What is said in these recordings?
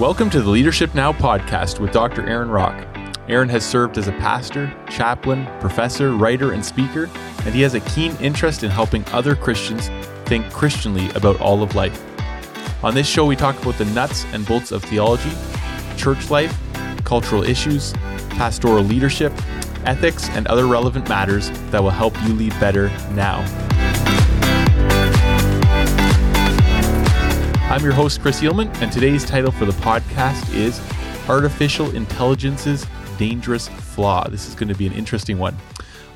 Welcome to the Leadership Now podcast with Dr. Aaron Rock. Aaron has served as a pastor, chaplain, professor, writer, and speaker, and he has a keen interest in helping other Christians think Christianly about all of life. On this show, we talk about the nuts and bolts of theology, church life, cultural issues, pastoral leadership, ethics, and other relevant matters that will help you lead better now. I'm your host, Chris Eelman, and today's title for the podcast is Artificial Intelligence's Dangerous Flaw. This is going to be an interesting one.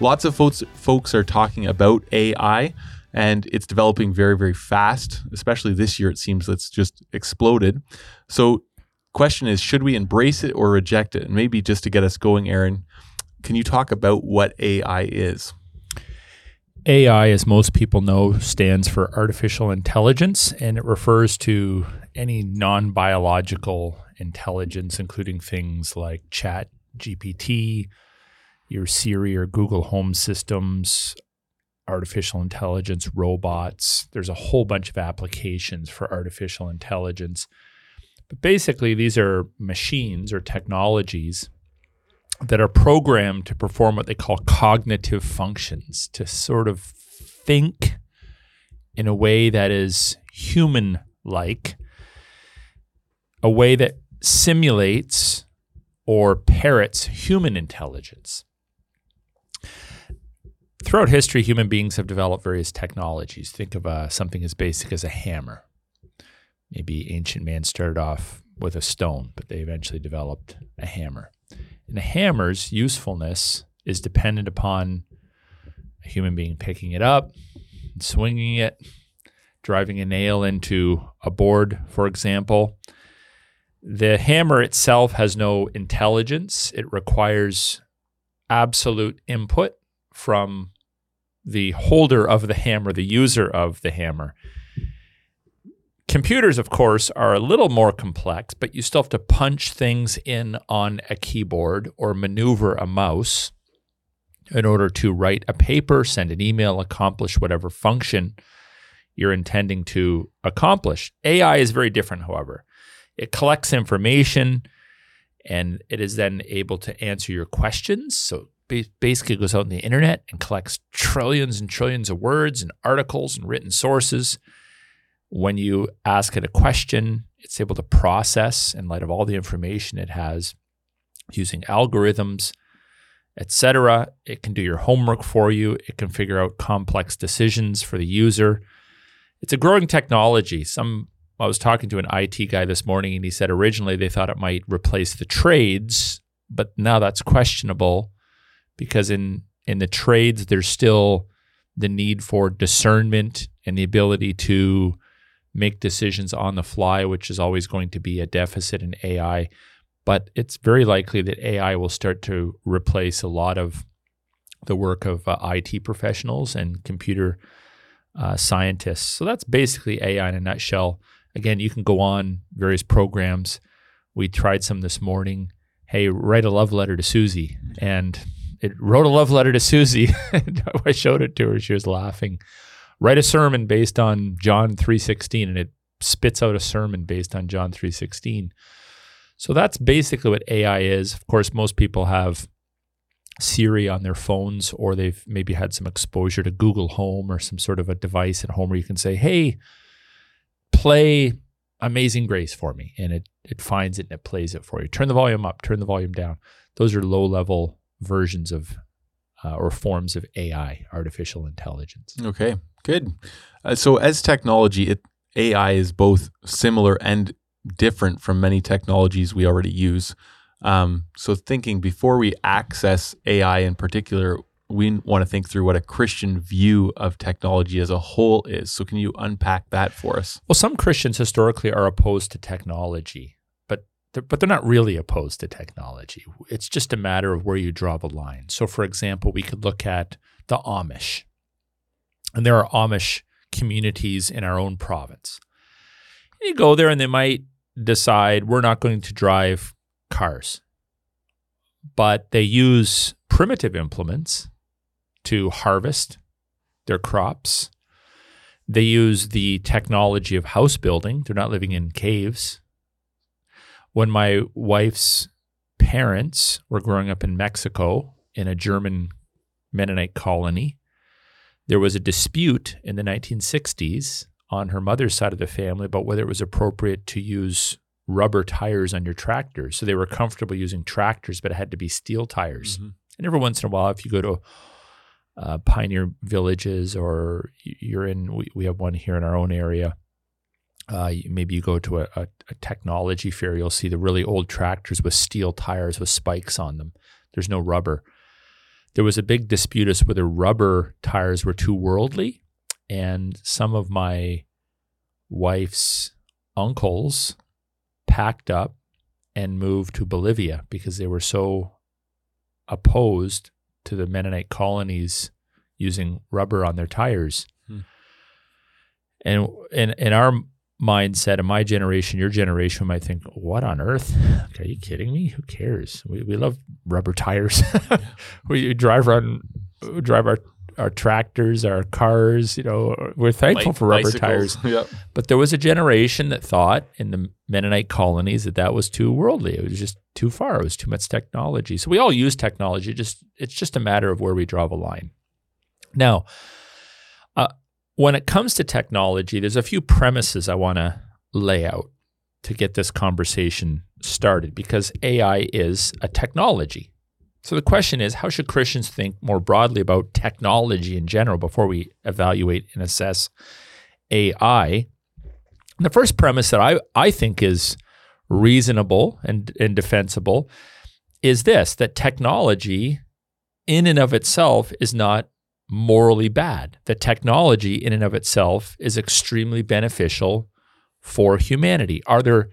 Lots of folks, folks are talking about AI, and it's developing very, very fast, especially this year. It seems it's just exploded. So, question is should we embrace it or reject it? And maybe just to get us going, Aaron, can you talk about what AI is? AI, as most people know, stands for artificial intelligence, and it refers to any non biological intelligence, including things like Chat GPT, your Siri or Google Home systems, artificial intelligence, robots. There's a whole bunch of applications for artificial intelligence. But basically, these are machines or technologies that are programmed to perform what they call cognitive functions, to sort of think in a way that is human like, a way that simulates or parrots human intelligence. Throughout history, human beings have developed various technologies. Think of uh, something as basic as a hammer. Maybe ancient man started off with a stone, but they eventually developed a hammer. And a hammer's usefulness is dependent upon a human being picking it up, swinging it, driving a nail into a board, for example. The hammer itself has no intelligence. It requires absolute input from the holder of the hammer, the user of the hammer. Computers, of course, are a little more complex, but you still have to punch things in on a keyboard or maneuver a mouse in order to write a paper, send an email, accomplish whatever function you're intending to accomplish. AI is very different, however. It collects information and it is then able to answer your questions. So basically, it goes out on the internet and collects trillions and trillions of words and articles and written sources when you ask it a question, it's able to process in light of all the information it has using algorithms, etc. It can do your homework for you. It can figure out complex decisions for the user. It's a growing technology. Some I was talking to an IT guy this morning and he said originally they thought it might replace the trades, but now that's questionable because in in the trades there's still the need for discernment and the ability to make decisions on the fly, which is always going to be a deficit in AI. But it's very likely that AI will start to replace a lot of the work of uh, IT professionals and computer uh, scientists. So that's basically AI in a nutshell. Again, you can go on various programs. We tried some this morning. Hey, write a love letter to Susie. And it wrote a love letter to Susie. I showed it to her. She was laughing write a sermon based on John 3:16 and it spits out a sermon based on John 3:16. So that's basically what AI is. Of course, most people have Siri on their phones or they've maybe had some exposure to Google Home or some sort of a device at home where you can say, "Hey, play Amazing Grace for me." And it it finds it and it plays it for you. Turn the volume up, turn the volume down. Those are low-level versions of uh, or forms of AI, artificial intelligence. Okay, good. Uh, so, as technology, it, AI is both similar and different from many technologies we already use. Um, so, thinking before we access AI in particular, we want to think through what a Christian view of technology as a whole is. So, can you unpack that for us? Well, some Christians historically are opposed to technology they're, but they're not really opposed to technology. It's just a matter of where you draw the line. So, for example, we could look at the Amish, and there are Amish communities in our own province. You go there, and they might decide we're not going to drive cars, but they use primitive implements to harvest their crops. They use the technology of house building. They're not living in caves when my wife's parents were growing up in Mexico in a German Mennonite colony, there was a dispute in the 1960s on her mother's side of the family about whether it was appropriate to use rubber tires on your tractors. So they were comfortable using tractors, but it had to be steel tires. Mhm. And every once in a while, if you go to uh, pioneer villages or you're in, we, we have one here in our own area. Uh, maybe you go to a, a, a technology fair, you'll see the really old tractors with steel tires with spikes on them. There's no rubber. There was a big dispute as to whether rubber tires were too worldly, and some of my wife's uncles packed up and moved to Bolivia because they were so opposed to the Mennonite colonies using rubber on their tires. Hmm. And in in our mindset, in my generation, your generation might think, "What on earth? Are you kidding me? Who cares? We we love rubber tires. we drive around, drive our our tractors, our cars. You know, we're thankful for rubber bicycles. tires." Yep. But there was a generation that thought in the Mennonite colonies that that was too worldly. It was just too far. It was too much technology. So we all use technology. Just it's just a matter of where we draw the line. Now, uh, when it comes to technology, there's a few premises I want to lay out to get this conversation started because AI is a technology. So the question is, how should Christians think more broadly about technology in general before we evaluate and assess AI? The first premise that I, I think is reasonable and, and defensible is this that technology in and of itself is not morally bad. The technology in and of itself is extremely beneficial for humanity. Are there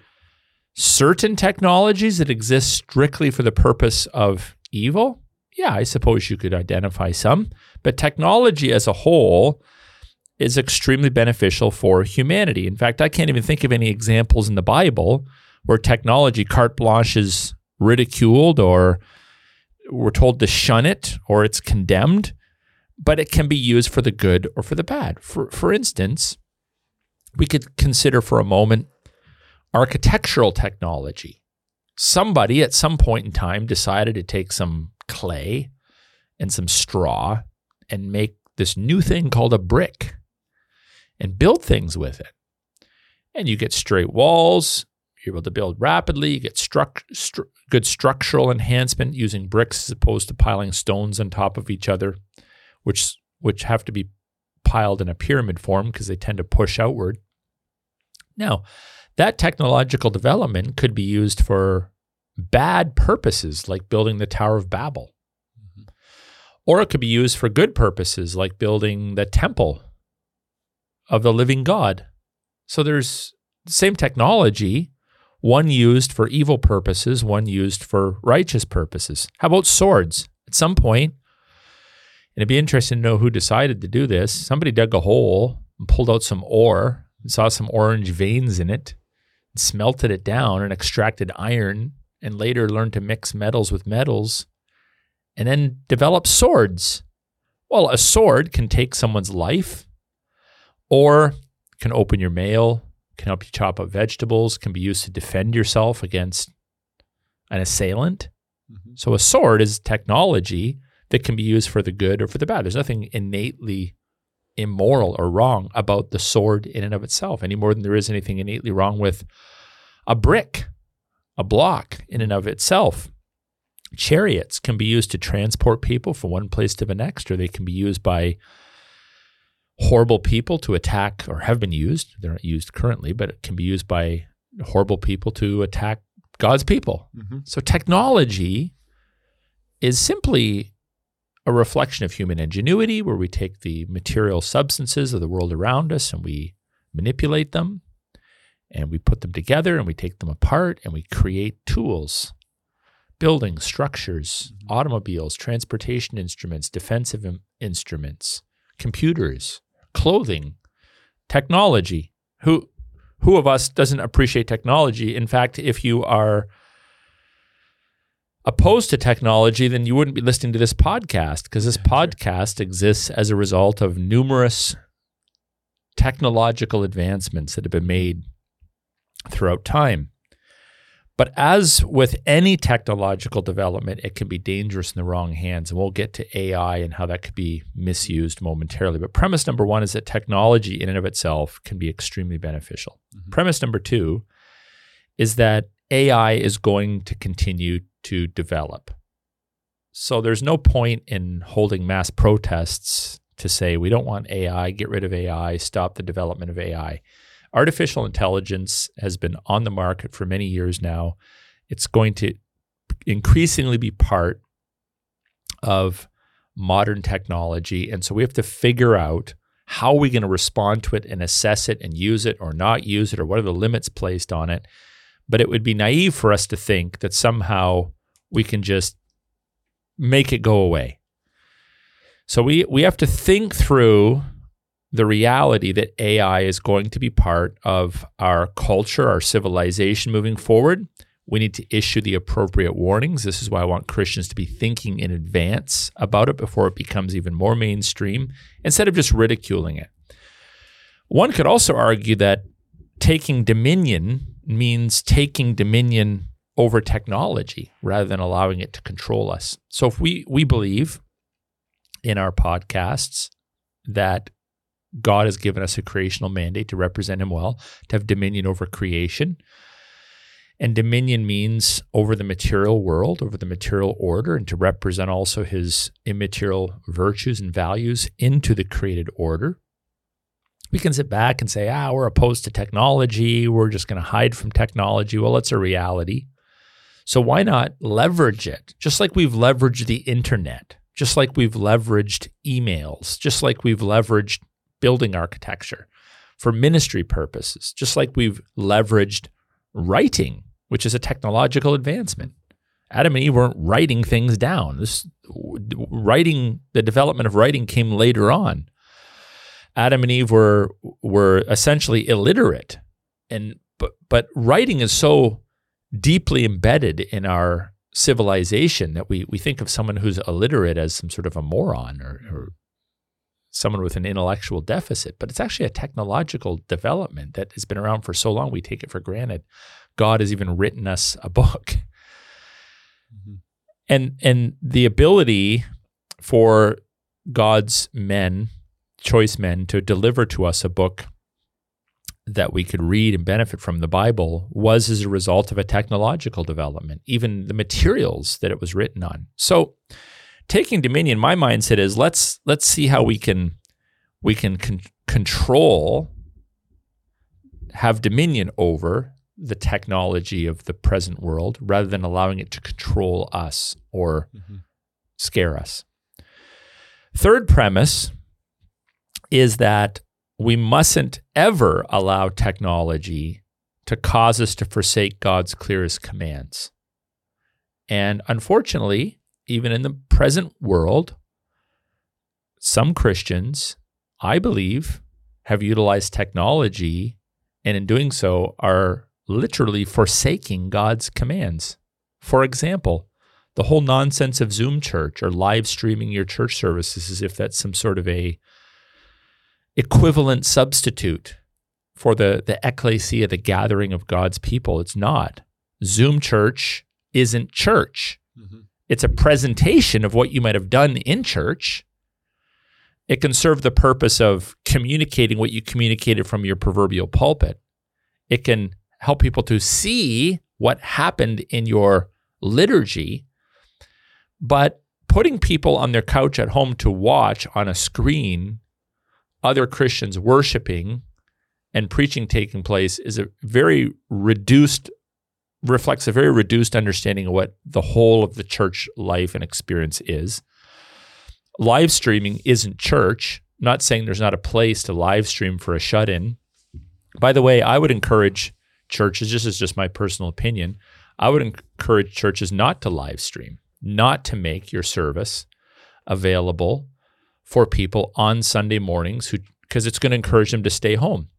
certain technologies that exist strictly for the purpose of evil? Yeah, I suppose you could identify some, but technology as a whole is extremely beneficial for humanity. In fact, I can't even think of any examples in the Bible where technology carte blanche is ridiculed or we're told to shun it or it's condemned, but it can be used for the good or for the bad. For for instance, we could consider for a moment architectural technology. Somebody at some point in time decided to take some clay and some straw and make this new thing called a brick and build things with it. And you get straight walls, you're able to build rapidly, you get stru- good structural enhancement using bricks as opposed to piling stones on top of each other, which which have to be piled in a pyramid form because they tend to push outward. Now, that technological development could be used for bad purposes like building the Tower of Babel. Mm-hmm. Or it could be used for good purposes like building the temple of the living God. So there's the same technology, one used for evil purposes, one used for righteous purposes. How about swords? At some point, and it'd be interesting to know who decided to do this. Somebody dug a hole and pulled out some ore and saw some orange veins in it, and smelted it down and extracted iron, and later learned to mix metals with metals, and then developed swords. Well, a sword can take someone's life or can open your mail, can help you chop up vegetables, can be used to defend yourself against an assailant. Mhm. So a sword is technology that can be used for the good or for the bad. There's nothing innately immoral or wrong about the sword in and of itself, any more than there is anything innately wrong with a brick, a block in and of itself. Chariots can be used to transport people from one place to the next, or they can be used by horrible people to attack, or have been used. They're not used currently, but it can be used by horrible people to attack God's people. Mhm. So technology is simply a reflection of human ingenuity, where we take the material substances of the world around us and we manipulate them and we put them together and we take them apart and we create tools, buildings, structures, mm-hmm. automobiles, transportation instruments, defensive in- instruments, computers, clothing, technology. Who who of us doesn't appreciate technology? In fact, if you are opposed to technology, then you wouldn't be listening to this podcast because this podcast exists as a result of numerous technological advancements that have been made throughout time. But as with any technological development, it can be dangerous in the wrong hands. And we'll get to AI and how that could be misused momentarily. But premise number one is that technology in and of itself can be extremely beneficial. Mm-hmm. Premise number two is that AI is going to continue to develop. So there's no point in holding mass protests to say we don't want AI, get rid of AI, stop the development of AI. Artificial intelligence has been on the market for many years now. It's going to increasingly be part of modern technology. And so we have to figure out how are we going to respond to it and assess it and use it or not use it or what are the limits placed on it. But it would be naive for us to think that somehow we can just make it go away. So we we have to think through the reality that AI is going to be part of our culture, our civilization moving forward. We need to issue the appropriate warnings. This is why I want Christians to be thinking in advance about it before it becomes even more mainstream instead of just ridiculing it. One could also argue that taking dominion means taking dominion over technology rather than allowing it to control us. So if we we believe in our podcasts that God has given us a creational mandate to represent Him well, to have dominion over creation. And dominion means over the material world, over the material order, and to represent also His immaterial virtues and values into the created order. We can sit back and say, ah, we're opposed to technology. We're just going to hide from technology. Well, it's a reality. So why not leverage it? Just like we've leveraged the internet, just like we've leveraged emails, just like we've leveraged building architecture for ministry purposes, just like we've leveraged writing, which is a technological advancement. Adam and Eve weren't writing things down. This writing, the development of writing came later on. Adam and Eve were were essentially illiterate, and but but writing is so deeply embedded in our civilization that we we think of someone who's illiterate as some sort of a moron or, or someone with an intellectual deficit, but it's actually a technological development that has been around for so long we take it for granted. God has even written us a book. Mm-hmm. And and the ability for God's men, choice men to deliver to us a book that we could read and benefit from the Bible was as a result of a technological development, even the materials that it was written on. So taking dominion, my mindset is let's let's see how we can we can con- control, have dominion over the technology of the present world rather than allowing it to control us or mm-hmm. scare us. Third premise is that we mustn't ever allow technology to cause us to forsake God's clearest commands. And unfortunately, even in the present world, some Christians, I believe, have utilized technology and in doing so are literally forsaking God's commands. For example, the whole nonsense of Zoom church or live streaming your church services as if that's some sort of a equivalent substitute for the the ecclesia, the gathering of God's people. It's not. Zoom church isn't church. Mm-hmm. It's a presentation of what you might have done in church. It can serve the purpose of communicating what you communicated from your proverbial pulpit. It can help people to see what happened in your liturgy. But putting people on their couch at home to watch on a screen other Christians worshiping and preaching taking place is a very reduced reflects a very reduced understanding of what the whole of the church life and experience is. Live streaming isn't church. not saying there's not a place to live stream for a shut in. By the way, I would encourage churches, this is just my personal opinion, I would encourage churches not to live stream, not to make your service available for people on Sunday mornings who because it's going to encourage them to stay home.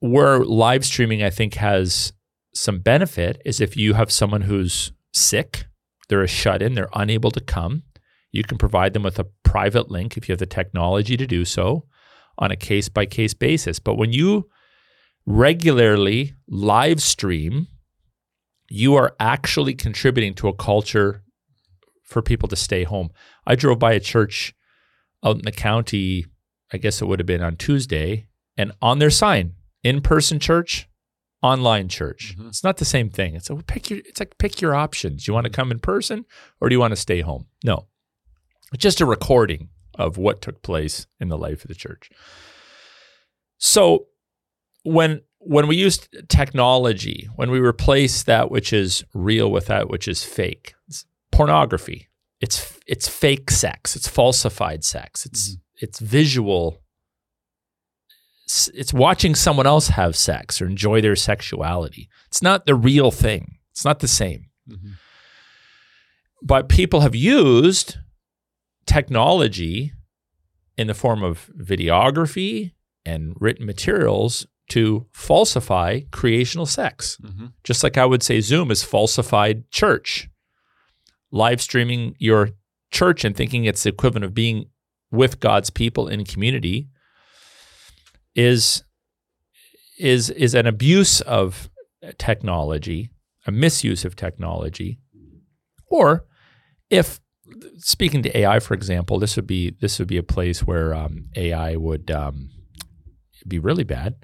Where live streaming I think has some benefit is if you have someone who's sick, they're a shut in, they're unable to come, you can provide them with a private link if you have the technology to do so on a case by case basis. But when you regularly live stream you are actually contributing to a culture for people to stay home. I drove by a church out in the county, I guess it would have been on Tuesday, and on their sign, in person church, online church. Mhm. It's not the same thing. It's a, pick your it's like pick your options. You want to come in person or do you want to stay home? No. It's just a recording of what took place in the life of the church. So when when we use technology, when we replace that which is real with that which is fake, it's pornography. It's it's fake sex. It's falsified sex. It's it's visual. It's, it's watching someone else have sex or enjoy their sexuality. It's not the real thing. It's not the same. Mhm. But people have used technology in the form of videography and written materials to falsify creational sex. Mhm. Just like I would say Zoom is falsified church. Live streaming your church and thinking it's the equivalent of being with God's people in community is is is an abuse of technology, a misuse of technology. Or if speaking to AI, for example, this would be this would be a place where um, AI would um, be really bad.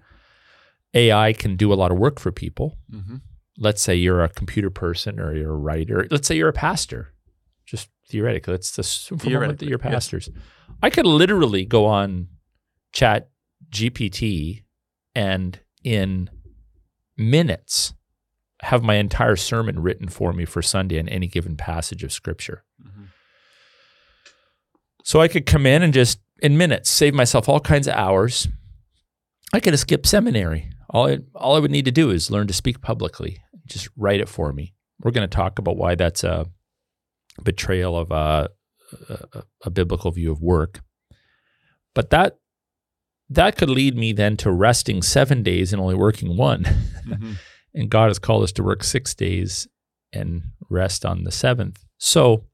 AI can do a lot of work for people. Mhm. Let's say you're a computer person or you're a writer. Let's say you're a pastor. Just theoretically, let's assume for a moment that you're yes. pastors. I could literally go on Chat GPT and in minutes have my entire sermon written for me for Sunday on any given passage of scripture. Mhm. So I could come in and just in minutes save myself all kinds of hours. I could have skipped seminary. All I, all I would need to do is learn to speak publicly. Just write it for me. We're going to talk about why that's a betrayal of a, a, a biblical view of work. But that that could lead me then to resting seven days and only working one. Mhm. and God has called us to work six days and rest on the seventh. So,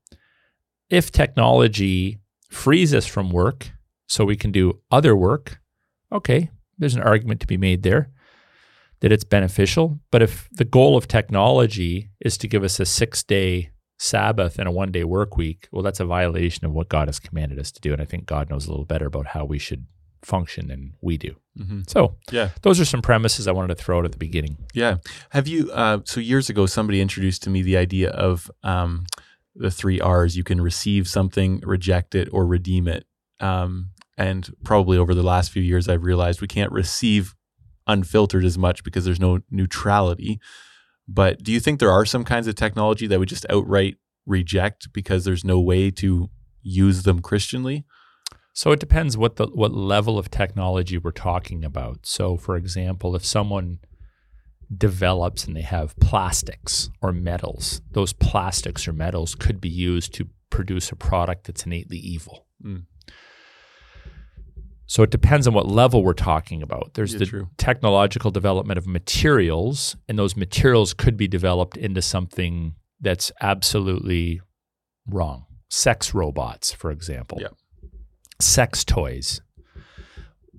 if technology frees us from work so we can do other work, okay, there's an argument to be made there that it's beneficial. But if the goal of technology is to give us a six day Sabbath and a one day work week, well, that's a violation of what God has commanded us to do. And I think God knows a little better about how we should function than we do. Mhm. So, Yeah. those are some premises I wanted to throw out at the beginning. Yeah. Have you? Uh, so years ago, somebody introduced to me the idea of um, the three R's. You can receive something, reject it, or redeem it. Um, and probably over the last few years, I've realized we can't receive unfiltered as much because there's no neutrality. But do you think there are some kinds of technology that we just outright reject because there's no way to use them Christianly? So it depends what the what level of technology we're talking about. So for example, if someone develops and they have plastics or metals, those plastics or metals could be used to produce a product that's innately evil. Mm. So it depends on what level we're talking about. There's Yeah, the true. technological development of materials, and those materials could be developed into something that's absolutely wrong. Sex robots, for example. Yeah. Sex toys.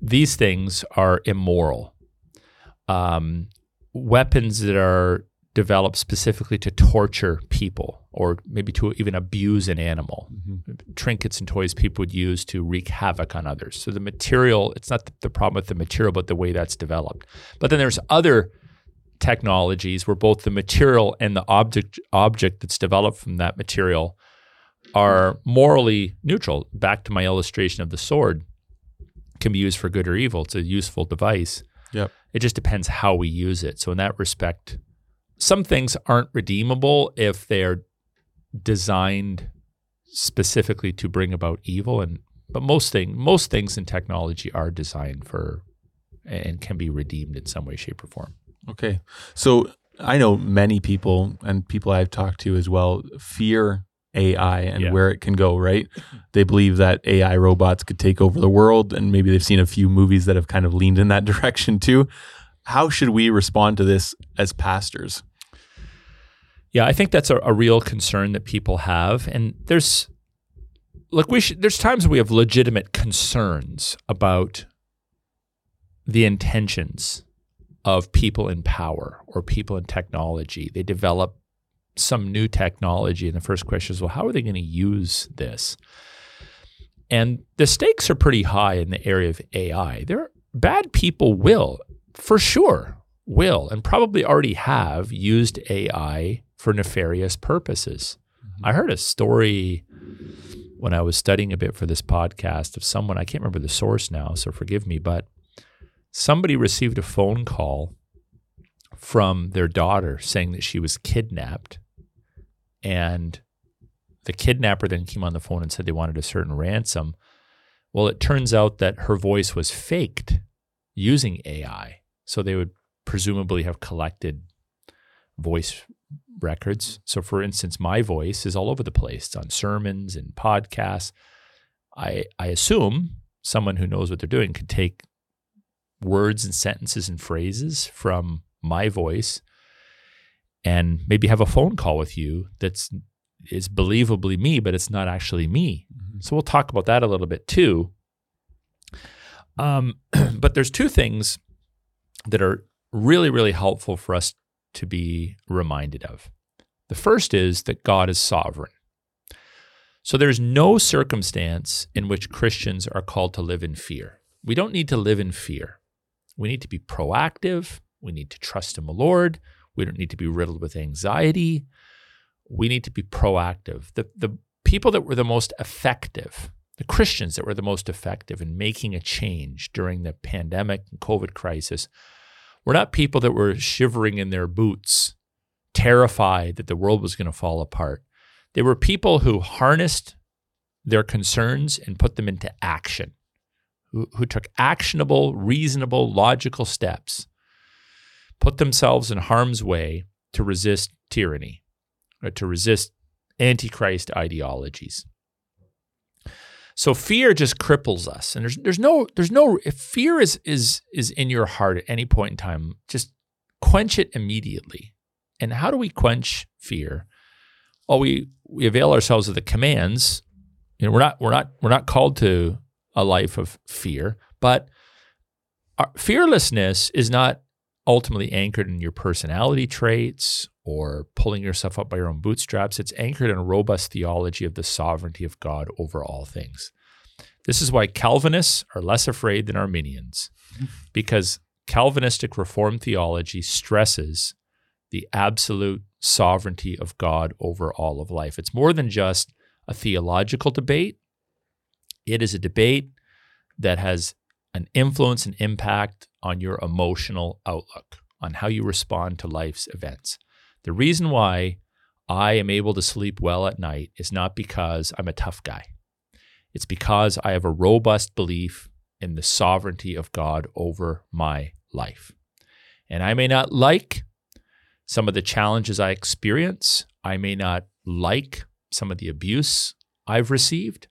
These things are immoral. Um, weapons that are developed specifically to torture people or maybe to even abuse an animal Mhm. trinkets and toys people would use to wreak havoc on others. So the material, it's not the, the problem with the material, but the way that's developed. But then there's other technologies where both the material and the object object that's developed from that material are morally neutral. Back to my illustration of the sword, can be used for good or evil. It's a useful device. Yep. It just depends how we use it. So in that respect, some things aren't redeemable if they're designed specifically to bring about evil and but most thing most things in technology are designed for and can be redeemed in some way shape or form Okay. So I know many people and people I've talked to as well fear AI and Yeah. where it can go, right? They believe that AI robots could take over the world and maybe they've seen a few movies that have kind of leaned in that direction too. How should we respond to this as pastors? yeah i think that's a, a real concern that people have and there's look we should there's times we have legitimate concerns about the intentions of people in power or people in technology. They develop some new technology, and the first question is, well, how are they going to use this? And the stakes are pretty high in the area of AI. There, bad people will, for sure, will, and probably already have used AI for nefarious purposes. Mm-hmm. I heard a story when I was studying a bit for this podcast of someone, I can't remember the source now, so forgive me, but somebody received a phone call from their daughter saying that she was kidnapped. And the kidnapper then came on the phone and said they wanted a certain ransom. Well, it turns out that her voice was faked using AI. So they would presumably have collected voice records. So, for instance, my voice is all over the place. It's on sermons and podcasts. I, I assume someone who knows what they're doing could take words and sentences and phrases from my voice and maybe have a phone call with you that's is believably me, but it's not actually me. Mm-hmm. So we'll talk about that a little bit too. Um, but there's two things that are really, really helpful for us to be reminded of. The first is that God is sovereign. So there's no circumstance in which Christians are called to live in fear. We don't need to live in fear. We need to be proactive. We need to trust in the Lord. We don't need to be riddled with anxiety. We need to be proactive. The, the people that were the most effective, the Christians that were the most effective in making a change during the pandemic and COVID crisis, were not people that were shivering in their boots, terrified that the world was going to fall apart. They were people who harnessed their concerns and put them into action, who, who took actionable, reasonable, logical steps, put themselves in harm's way to resist tyranny, or to resist antichrist ideologies. So fear just cripples us, and there's there's no there's no if fear is is is in your heart at any point in time, just quench it immediately. And how do we quench fear? Well, we we avail ourselves of the commands. You know, we're not we're not we're not called to a life of fear, but our, fearlessness is not ultimately anchored in your personality traits or pulling yourself up by your own bootstraps. It's anchored in a robust theology of the sovereignty of God over all things. This is why Calvinists are less afraid than Arminians, because Calvinistic Reformed theology stresses the absolute sovereignty of God over all of life. It's more than just a theological debate, it is a debate that has an influence and impact on your emotional outlook, on how you respond to life's events. The reason why I am able to sleep well at night is not because I'm a tough guy. It's because I have a robust belief in the sovereignty of God over my life. And I may not like some of the challenges I experience. I may not like some of the abuse I've received.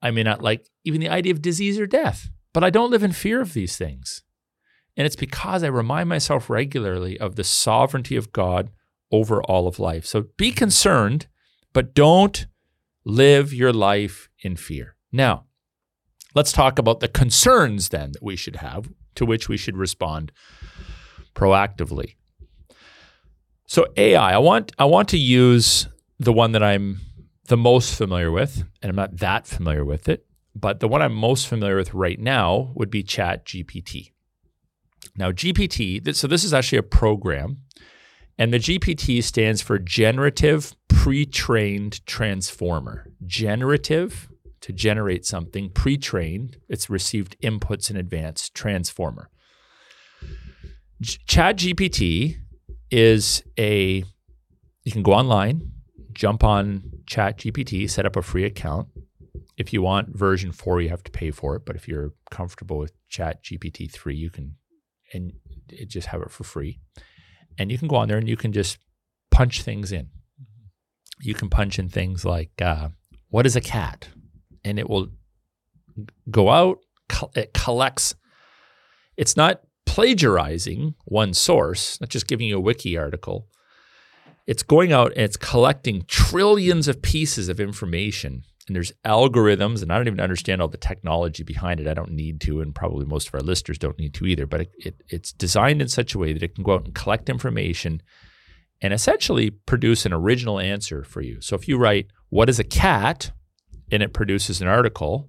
I may not like even the idea of disease or death, but I don't live in fear of these things. And it's because I remind myself regularly of the sovereignty of God over all of life. So be concerned, but don't live your life in fear. Now, let's talk about the concerns then that we should have, to which we should respond proactively. So AI, I want I want to use the one that I'm the most familiar with, and I'm not that familiar with it, but the one I'm most familiar with right now would be Chat GPT. Now, GPT, so this is actually a program and the GPT stands for Generative Pre Trained Transformer. Generative, to generate something, pre trained, it's received inputs in advance, transformer. Chat GPT is a, you can go online, jump on Chat GPT, set up a free account. If you want version four, you have to pay for it. But if you're comfortable with Chat GPT 3, you can and it, just have it for free and you can go on there and you can just punch things in. You can punch in things like, uh, what is a cat? And it will go out, it collects. It's not plagiarizing one source, not just giving you a wiki article. It's going out and it's collecting trillions of pieces of information and there's algorithms, and I don't even understand all the technology behind it. I don't need to, and probably most of our listeners don't need to either. But it, it, it's designed in such a way that it can go out and collect information and essentially produce an original answer for you. So if you write, What is a cat? and it produces an article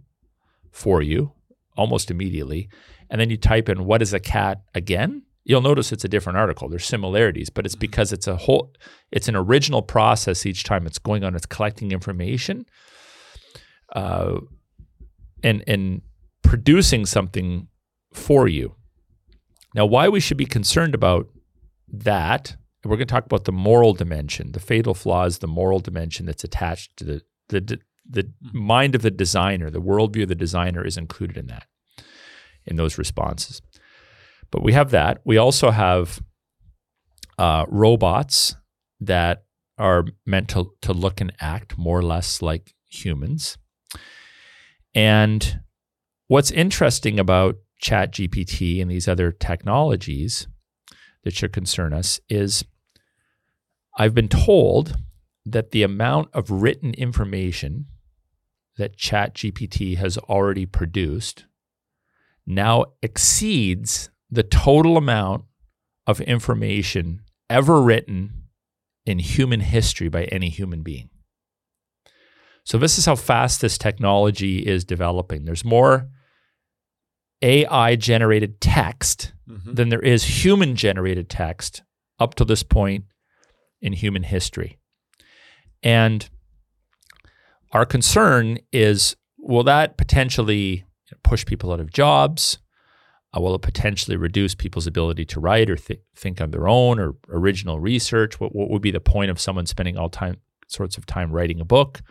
for you almost immediately, and then you type in, What is a cat again? You'll notice it's a different article. There's similarities, but it's mm-hmm. because it's a whole, it's an original process each time it's going on. It's collecting information, uh, and and producing something for you. Now, why we should be concerned about that we're going to talk about the moral dimension. The fatal flaw is the moral dimension that's attached to the the the mind of the designer. The worldview of the designer is included in that, in those responses. But we have that. We also have uh, robots that are meant to, to look and act more or less like humans. And what's interesting about ChatGPT and these other technologies that should concern us is I've been told that the amount of written information that ChatGPT has already produced now exceeds the total amount of information ever written in human history by any human being. So, this is how fast this technology is developing. There's more AI generated text mm-hmm. than there is human generated text up to this point in human history. And our concern is will that potentially push people out of jobs? Uh, will it potentially reduce people's ability to write or th- think on their own or original research? What, what would be the point of someone spending all time sorts of time writing a book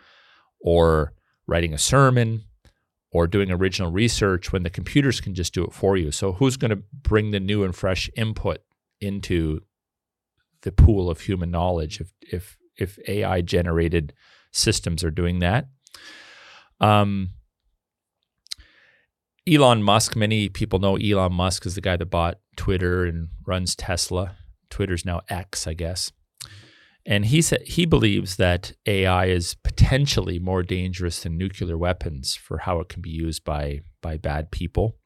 or writing a sermon or doing original research when the computers can just do it for you? So who's going to bring the new and fresh input into the pool of human knowledge if if if AI generated systems are doing that? Um, Elon Musk, many people know Elon Musk is the guy that bought Twitter and runs Tesla. Twitter's now X, I guess. And he said he believes that AI is potentially more dangerous than nuclear weapons for how it can be used by by bad people.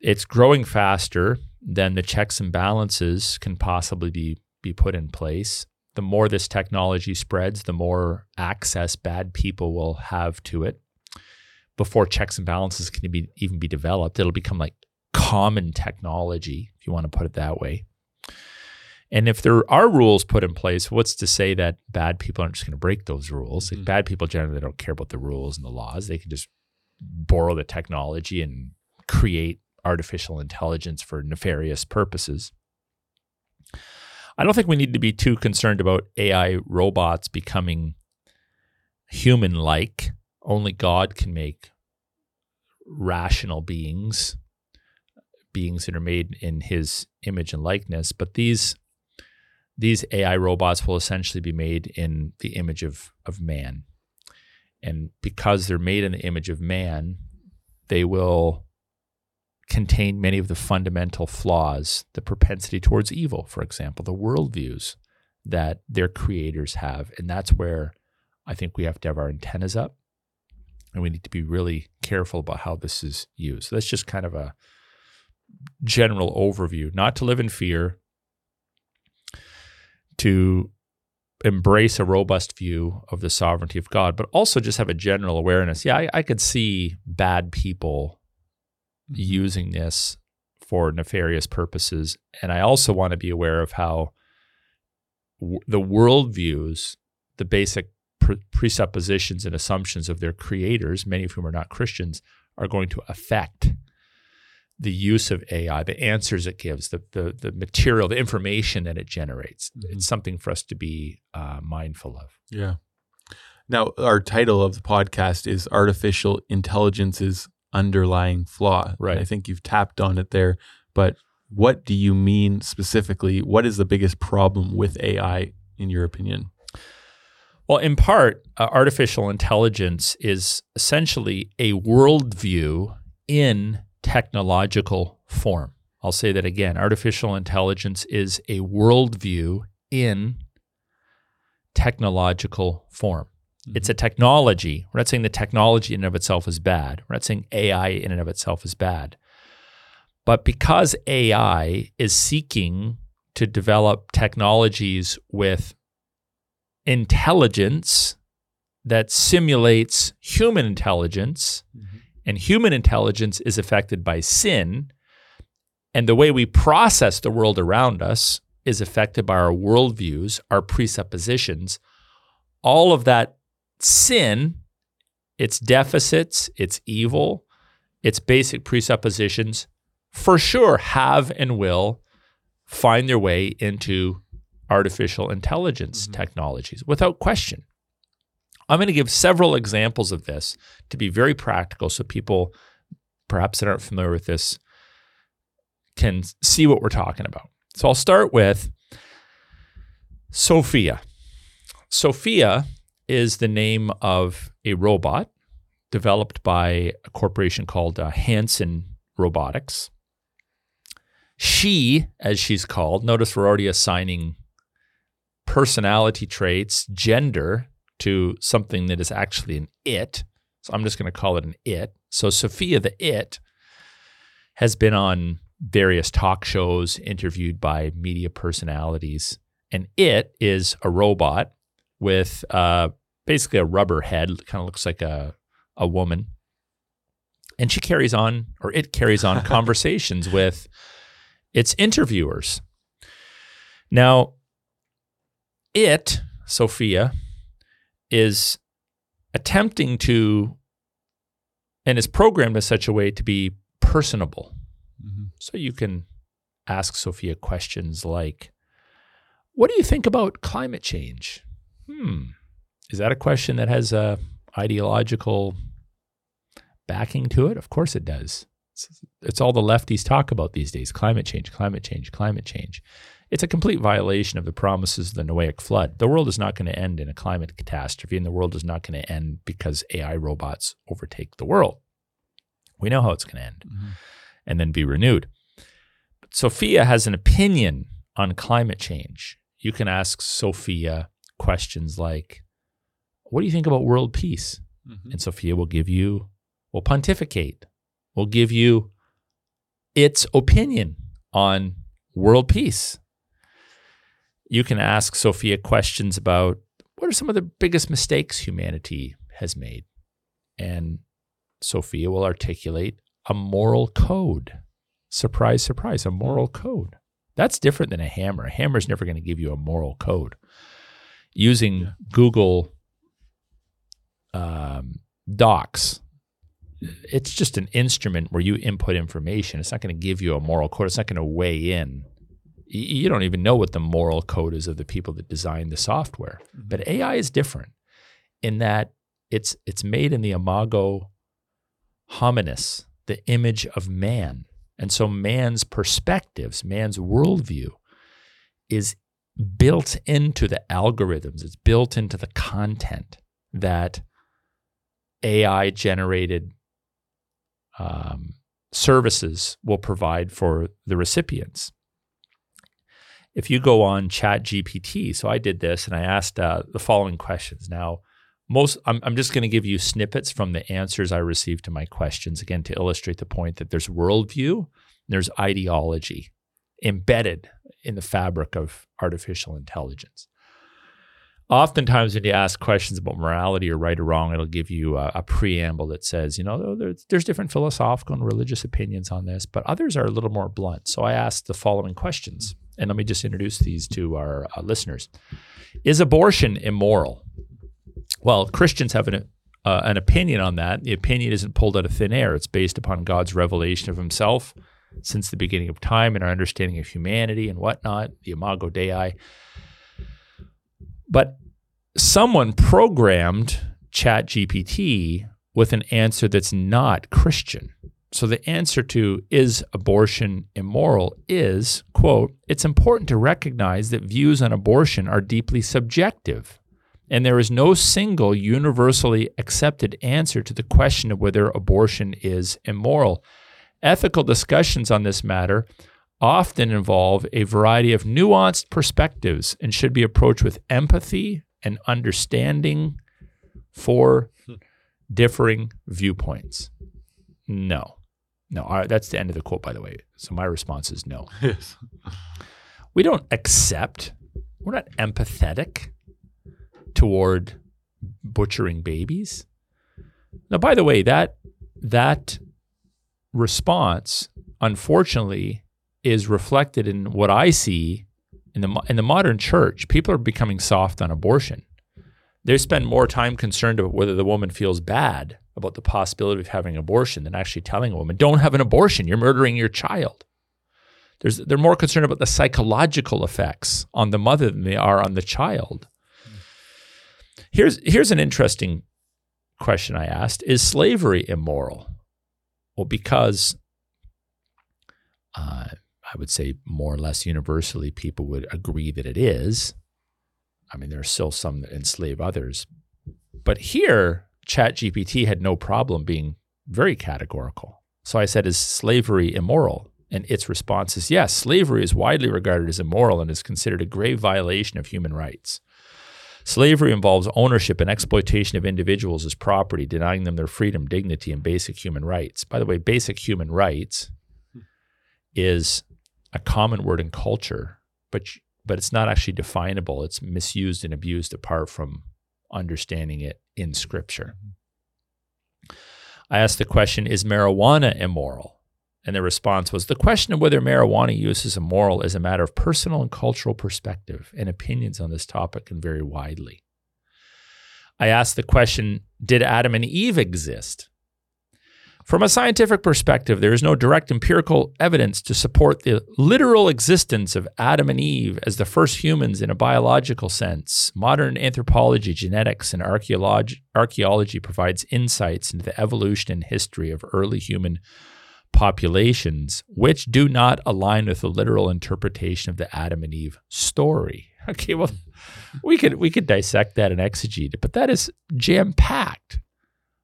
It's growing faster than the checks and balances can possibly be be put in place. The more this technology spreads, the more access bad people will have to it before checks and balances can be, even be developed. It'll become like common technology, if you want to put it that way. And if there are rules put in place, what's to say that bad people aren't just going to break those rules? Mm-hmm. Like bad people generally don't care about the rules and the laws. They can just borrow the technology and create artificial intelligence for nefarious purposes. I don't think we need to be too concerned about AI robots becoming human like only God can make rational beings, beings that are made in his image and likeness. But these these AI robots will essentially be made in the image of, of man. And because they're made in the image of man, they will contain many of the fundamental flaws, the propensity towards evil, for example, the worldviews that their creators have. And that's where I think we have to have our antennas up and we need to be really careful about how this is used. So that's just kind of a general overview, not to live in fear, to embrace a robust view of the sovereignty of God, but also just have a general awareness. Yeah, I, I could see bad people mm-hmm. using this for nefarious purposes. And I also want to be aware of how w- the worldviews, the basic pre- presuppositions and assumptions of their creators, many of whom are not Christians, are going to affect the use of AI, the answers it gives, the the, the material, the information that it generates. Mm-hmm. It's something for us to be uh, mindful of. Yeah. Now, our title of the podcast is Artificial Intelligence's Underlying Flaw. Right. I think you've tapped on it there, but what do you mean specifically? What is the biggest problem with AI, in your opinion? Well, in part, uh, artificial intelligence is essentially a worldview in technological form. I'll say that again. Artificial intelligence is a worldview in technological form. Mm-hmm. It's a technology. We're not saying the technology in and of itself is bad. We're not saying AI in and of itself is bad. But because AI is seeking to develop technologies with intelligence that simulates human intelligence, mm-hmm. And human intelligence is affected by sin, and the way we process the world around us is affected by our worldviews, our presuppositions, all of that sin, its deficits, its evil, its basic presuppositions, for sure have and will find their way into artificial intelligence mm-hmm. technologies without question. I'm going to give several examples of this to be very practical so people perhaps that aren't familiar with this can see what we're talking about. So I'll start with Sophia. Sophia is the name of a robot developed by a corporation called uh, Hanson Robotics. She, as she's called, notice we're already assigning personality traits, gender to something that is actually an it. So I'm just going to call it an it. So Sophia the it has been on various talk shows, interviewed by media personalities. And it is a robot with uh, basically a rubber head, kind of looks like a, a woman. And she carries on, or it carries on conversations with its interviewers. Now, it, Sophia, is attempting to and is programmed in such a way to be personable. So you can ask Sophia questions like, What do you think about climate change? Hmm. Is that a question that has a ideological backing to it? Of course it does. It's, it's all the lefties talk about these days climate change, climate change, climate change. It's a complete violation of the promises of the Noahic flood. The world is not going to end in a climate catastrophe, and the world is not going to end because AI robots overtake the world. We know how it's going to end mm-hmm. and then be renewed. But Sophia has an opinion on climate change. You can ask Sophia questions like, What do you think about world peace? Mm-hmm. And Sophia will give you, will pontificate, will give you its opinion on world peace. You can ask Sophia questions about what are some of the biggest mistakes humanity has made? And Sophia will articulate a moral code. Surprise, surprise, a moral code. That's different than a hammer. A hammer is never going to give you a moral code. Using Google um, Docs, it's just an instrument where you input information. It's not going to give you a moral code. It's not going to weigh in. You don't even know what the moral code is of the people that design the software. But AI is different in that it's it's made in the imago hominis, the image of man. And so man's perspectives, man's worldview is built into the algorithms, it's built into the content that AI generated um, services will provide for the recipients. If you go on Chat GPT, so I did this and I asked uh, the following questions. Now, most I'm, I'm just going to give you snippets from the answers I received to my questions again to illustrate the point that there's worldview, there's ideology embedded in the fabric of artificial intelligence. Oftentimes, when you ask questions about morality or right or wrong, it'll give you a, a preamble that says, you know, there's, there's different philosophical and religious opinions on this, but others are a little more blunt. So I asked the following questions, and let me just introduce these to our uh, listeners. Is abortion immoral? Well, Christians have an, uh, an opinion on that. The opinion isn't pulled out of thin air, it's based upon God's revelation of himself since the beginning of time and our understanding of humanity and whatnot, the Imago Dei. But someone programmed ChatGPT with an answer that's not Christian. So the answer to is abortion immoral is, quote, it's important to recognize that views on abortion are deeply subjective. And there is no single universally accepted answer to the question of whether abortion is immoral. Ethical discussions on this matter often involve a variety of nuanced perspectives and should be approached with empathy and understanding for differing viewpoints? No. No. All right, that's the end of the quote, by the way. So my response is no. Yes. We don't accept, we're not empathetic toward butchering babies. Now, by the way, that that response, unfortunately, is reflected in what I see in the in the modern church. People are becoming soft on abortion. They spend more time concerned about whether the woman feels bad about the possibility of having abortion than actually telling a woman, "Don't have an abortion. You're murdering your child." There's, they're more concerned about the psychological effects on the mother than they are on the child. Here's here's an interesting question I asked: Is slavery immoral? Well, because uh, I would say more or less universally, people would agree that it is. I mean, there are still some that enslave others, but here, ChatGPT had no problem being very categorical. So I said, "Is slavery immoral?" And its response is yes, slavery is widely regarded as immoral and is considered a grave violation of human rights. Slavery involves ownership and exploitation of individuals as property, denying them their freedom, dignity, and basic human rights. By the way, basic human rights hmm. is a common word in culture, but but it's not actually definable. It's misused and abused apart from understanding it in scripture. Mm-hmm. I asked the question, is marijuana immoral? And the response was the question of whether marijuana use is immoral is a matter of personal and cultural perspective, and opinions on this topic can vary widely. I asked the question Did Adam and Eve exist? From a scientific perspective, there is no direct empirical evidence to support the literal existence of Adam and Eve as the first humans in a biological sense. Modern anthropology, genetics, and archaeology, archaeology provides insights into the evolution and history of early human populations which do not align with the literal interpretation of the Adam and Eve story. Okay, well, we could we could dissect that and exegete it, but that is jam packed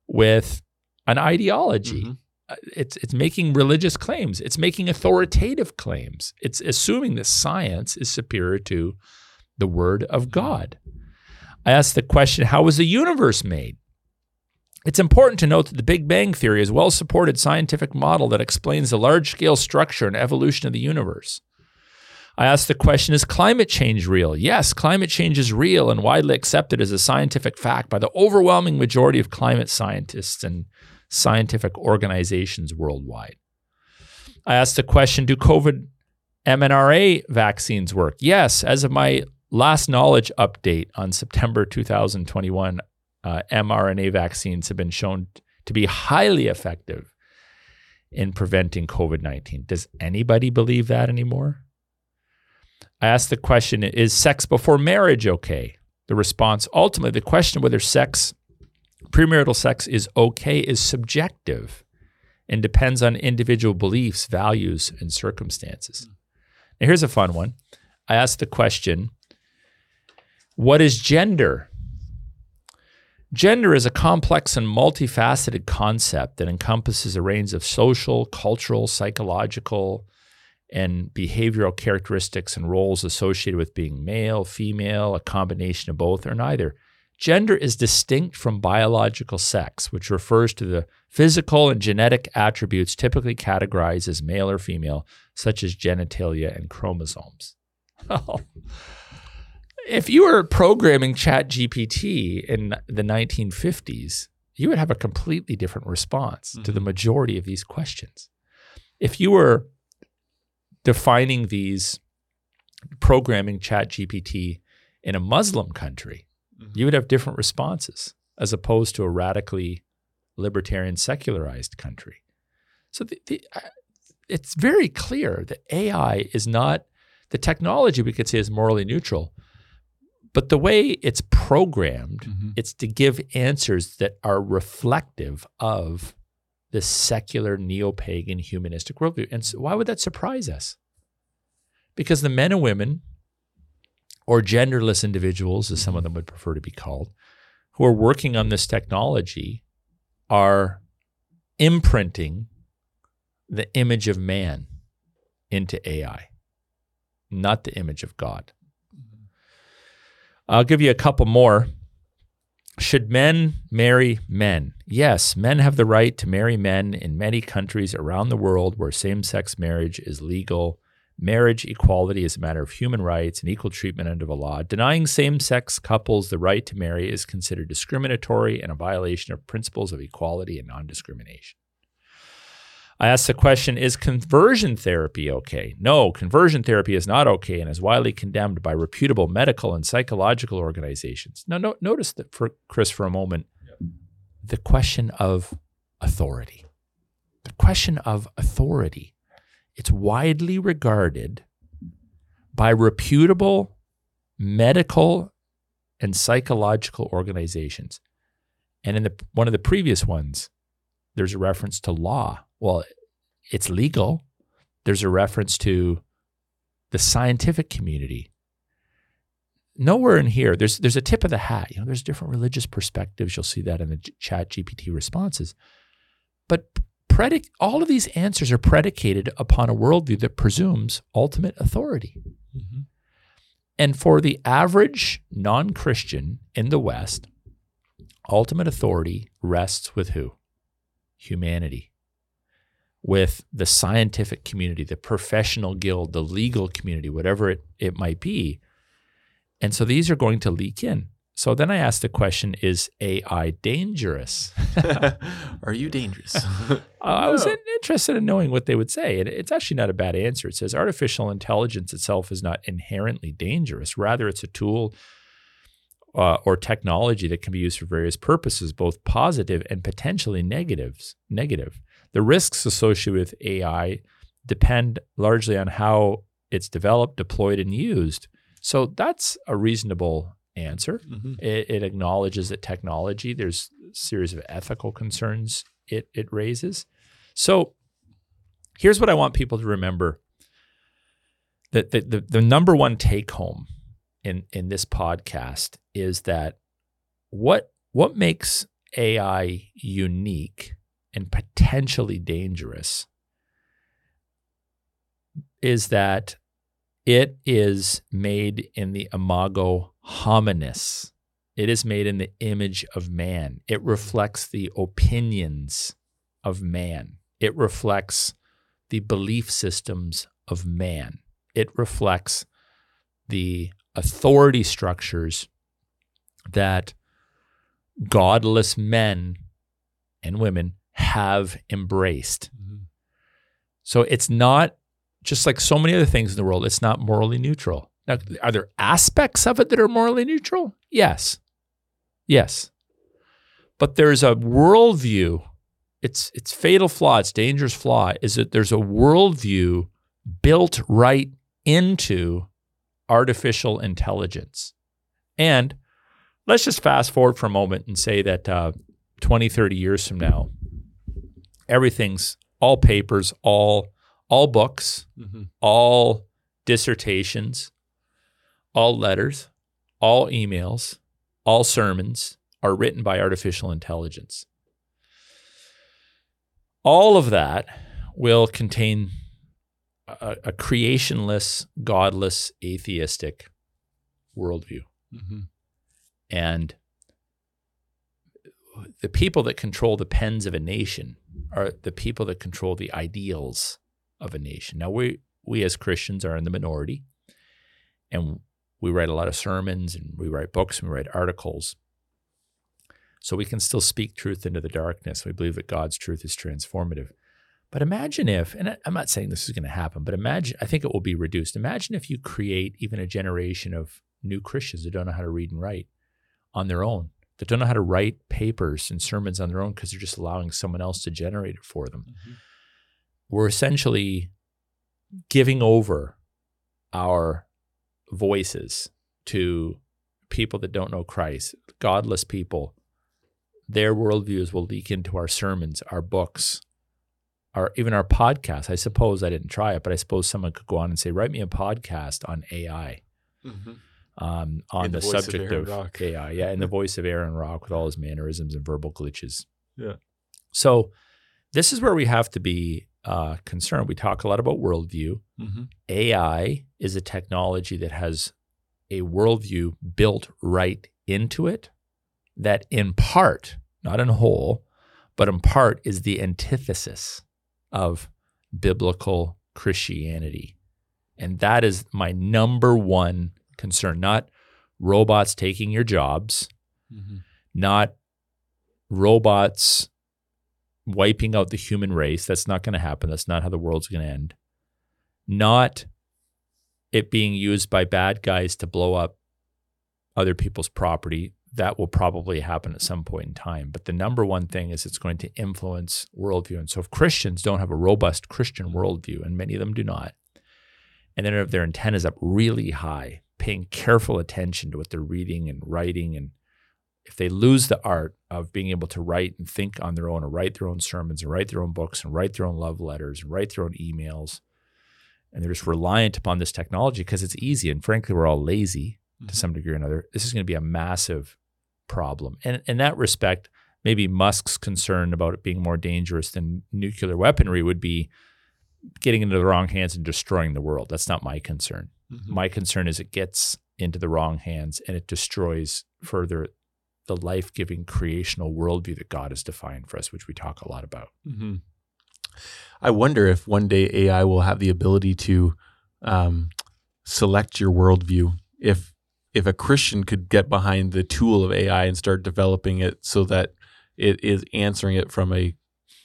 with an ideology. Mhm. Uh, It's it's making religious claims. It's making authoritative claims. It's assuming that science is superior to the word of God. I asked the question, how was the universe made? It's important to note that the Big Bang Theory is a well supported scientific model that explains the large scale structure and evolution of the universe. I asked the question Is climate change real? Yes, climate change is real and widely accepted as a scientific fact by the overwhelming majority of climate scientists and scientific organizations worldwide. I asked the question Do COVID mRNA vaccines work? Yes, as of my last knowledge update on September 2021, uh, mRNA vaccines have been shown to be highly effective in preventing COVID 19. Does anybody believe that anymore? I asked the question Is sex before marriage okay? The response ultimately, the question whether sex, premarital sex, is okay is subjective and depends on individual beliefs, values, and circumstances. Hmm. Now, here's a fun one. I asked the question What is gender? Gender is a complex and multifaceted concept that encompasses a range of social, cultural, psychological, and behavioral characteristics and roles associated with being male, female, a combination of both, or neither. Gender is distinct from biological sex, which refers to the physical and genetic attributes typically categorized as male or female, such as genitalia and chromosomes. Oh. if you were programming ChatGPT in the 1950s, you would have a completely different response to the mm-hmm. majority of these questions. If you were defining these programming ChatGPT in a Muslim country, Mhm. you would have different responses as opposed to a radically libertarian secularized country. So the, the, uh, it's very clear that AI is not the technology we could say is morally neutral, but the way it's programmed, Mhm. it's to give answers that are reflective of the secular neo-pagan humanistic worldview. And so why would that surprise us? Because the men and women, or genderless individuals, as some of them would prefer to be called, who are working on this technology are imprinting the image of man into AI, not the image of God. I'll give you a couple more. should men marry men? Yes, men have the right to marry men in many countries around the world where same sex marriage is legal. Marriage equality is a matter of human rights and equal treatment under the law. Denying same sex couples the right to marry is considered discriminatory and a violation of principles of equality and non discrimination. I asked the question Is conversion therapy okay? No, conversion therapy is not okay and is widely condemned by reputable medical and psychological organizations. Now, no, notice that for Chris, for a moment, the question of authority. The question of authority. It's widely regarded by reputable medical and psychological organizations. And in the, one of the previous ones, there's a reference to law well, it's legal. There's a reference to the scientific community. Nowhere in here, there's there's a tip of the hat. You know, there's different religious perspectives. You'll see that in the chat GPT responses. But predic- all of these answers are predicated upon a worldview that presumes ultimate authority. Mm-hmm. And for the average non Christian in the West, ultimate authority rests with who? Humanity with the scientific community, the professional guild, the legal community, whatever it, it might be. And so these are going to leak in. So then I asked the question Is AI dangerous? are you dangerous? uh, I was interested in knowing what they would say. And it's actually not a bad answer. It says artificial intelligence itself is not inherently dangerous, rather, it's a tool. Uh, or technology that can be used for various purposes, both positive and potentially negatives. Negative. The risks associated with AI depend largely on how it's developed, deployed, and used. So that's a reasonable answer. Mm-hmm. It, it, acknowledges that technology, there's a series of ethical concerns it, it raises. So here's what I want people to remember that the, the, the number one take home in, in this podcast is that what, what makes AI unique and potentially dangerous is that it is made in the imago hominis. It is made in the image of man. It reflects the opinions of man. It reflects the belief systems of man. It reflects the authority structures that godless men and women have embraced. Mm-hmm. So it's not just like so many other things in the world, it's not morally neutral. Now, are there aspects of it that are morally neutral? Yes. Yes. But there's a worldview. It's it's fatal flaw, it's dangerous flaw, is that there's a worldview built right into artificial intelligence. And let's just fast forward for a moment and say that uh, 20, 30 years from now, everything's all papers, all all books, mm-hmm. all dissertations, all letters, all emails, all sermons are written by artificial intelligence. All of that will contain a, a creationless, godless, atheistic worldview. Mm-hmm. And the people that control the pens of a nation are the people that control the ideals of a nation. Now, we, we as Christians are in the minority, and we write a lot of sermons and we write books and we write articles. So we can still speak truth into the darkness. We believe that God's truth is transformative. But imagine if, and I'm not saying this is going to happen, but imagine, I think it will be reduced. Imagine if you create even a generation of new Christians that don't know how to read and write on their own that don't know how to write papers and sermons on their own because they're just allowing someone else to generate it for them. Mm-hmm. We're essentially giving over our voices to people that don't know Christ, godless people. Their worldviews will leak into our sermons, our books, our even our podcast. I suppose I didn't try it, but I suppose someone could go on and say, "Write me a podcast on AI." Mm-hmm um, on the, the subject of, of AI. Yeah, in the voice of Aaron Rock with all his mannerisms and verbal glitches. Yeah. So this is where we have to be uh, concerned. We talk a lot about worldview. Mm-hmm. AI is a technology that has a worldview built right into it, that in part, not in whole, but in part is the antithesis of biblical Christianity. And that is my number one concern, not robots taking your jobs, Mhm. not robots wiping out the human race. That's not going to happen. That's not how the world's going to end. Not it being used by bad guys to blow up other people's property. That will probably happen at some point in time. But the number one thing is it's going to influence worldview. And so if Christians don't have a robust Christian worldview, and many of them do not, and then have their antennas up really high, paying careful attention to what they're reading and writing and if they lose the art of being able to write and think on their own or write their own sermons and write their own books and write their own love letters and write their own emails and they're just reliant upon this technology because it's easy and frankly we're all lazy to some degree or another this is going to be a massive problem. And in that respect maybe musk's concern about it being more dangerous than nuclear weaponry would be getting into the wrong hands and destroying the world. That's not my concern. Mhm. my concern is it gets into the wrong hands and it destroys further the life giving creational worldview that God has defined for us, which we talk a lot about. Mhm. I wonder if one day AI will have the ability to um, select your worldview. If if a Christian could get behind the tool of AI and start developing it so that it is answering it from a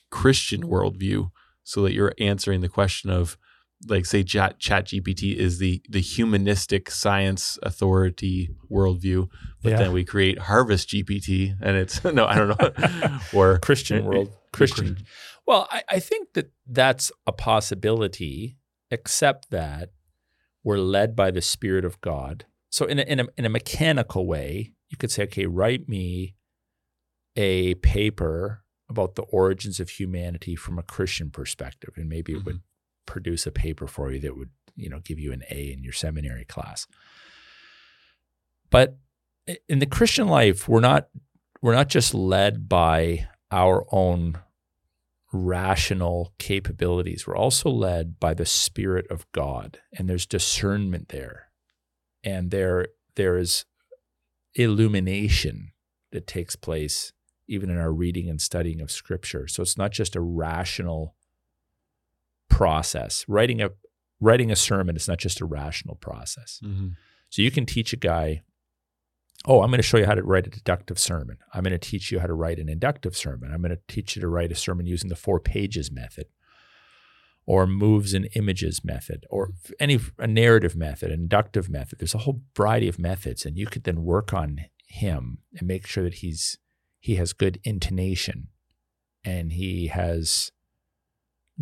Christian worldview, so that you're answering the question of like say chat chat gpt is the the humanistic science authority worldview but Yeah. then we create harvest gpt and it's no i don't know or Christian world, Christian. Well, I, I think that that's a possibility, except that we're led by the Spirit of God. So, in a, in a, in a mechanical way, you could say, okay, write me a paper about the origins of humanity from a Christian perspective, and maybe it would mm-hmm. Produce a paper for you that would, you know, give you an A in your seminary class. But in the Christian life, we're not we're not just led by our own rational capabilities. We're also led by the Spirit of God, and there's discernment there, and there there is illumination that takes place even in our reading and studying of Scripture. So it's not just a rational process. Writing a writing a sermon is not just a rational process. Mhm. So you can teach a guy, oh, I'm going to show you how to write a deductive sermon. I'm going to teach you how to write an inductive sermon. I'm going to teach you to write a sermon using the four pages method or moves and images method or any a narrative method, inductive method. There's a whole variety of methods and you could then work on him and make sure that he's he has good intonation and he has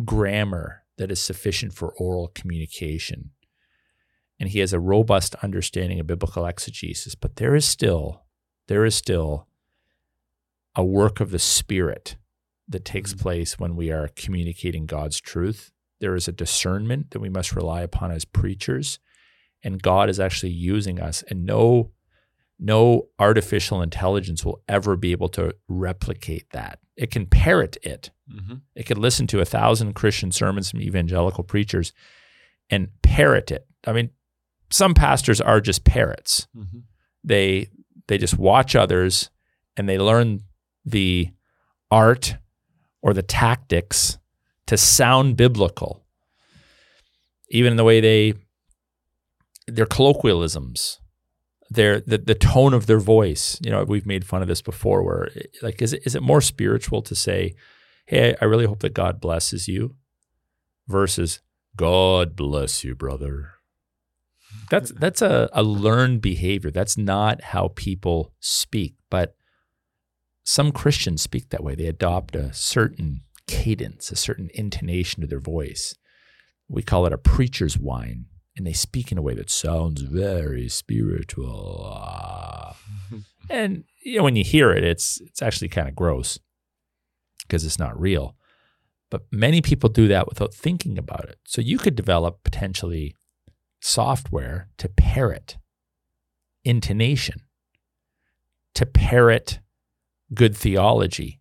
grammar that is sufficient for oral communication. And he has a robust understanding of biblical exegesis but there is still there is still a work of the spirit that takes Mhm. place when we are communicating God's truth. There is a discernment that we must rely upon as preachers and God is actually using us. And no no artificial intelligence will ever be able to replicate that it can parrot it Mhm. it could listen to a thousand Christian sermons from evangelical preachers and parrot it. I mean, some pastors are just parrots. Mhm. They they just watch others and they learn the art or the tactics to sound biblical. Even in the way they their colloquialisms, their the, the tone of their voice. You know, we've made fun of this before where like is it is it more spiritual to say hey, I really hope that God blesses you versus God bless you, brother. That's that's a, a learned behavior. That's not how people speak. But some Christians speak that way. They adopt a certain cadence, a certain intonation to their voice. We call it a preacher's whine. And they speak in a way that sounds very spiritual. And you know, when you hear it, it's it's actually kind of gross because it's not real. But many people do that without thinking about it. So you could develop potentially software to parrot intonation, to parrot good theology.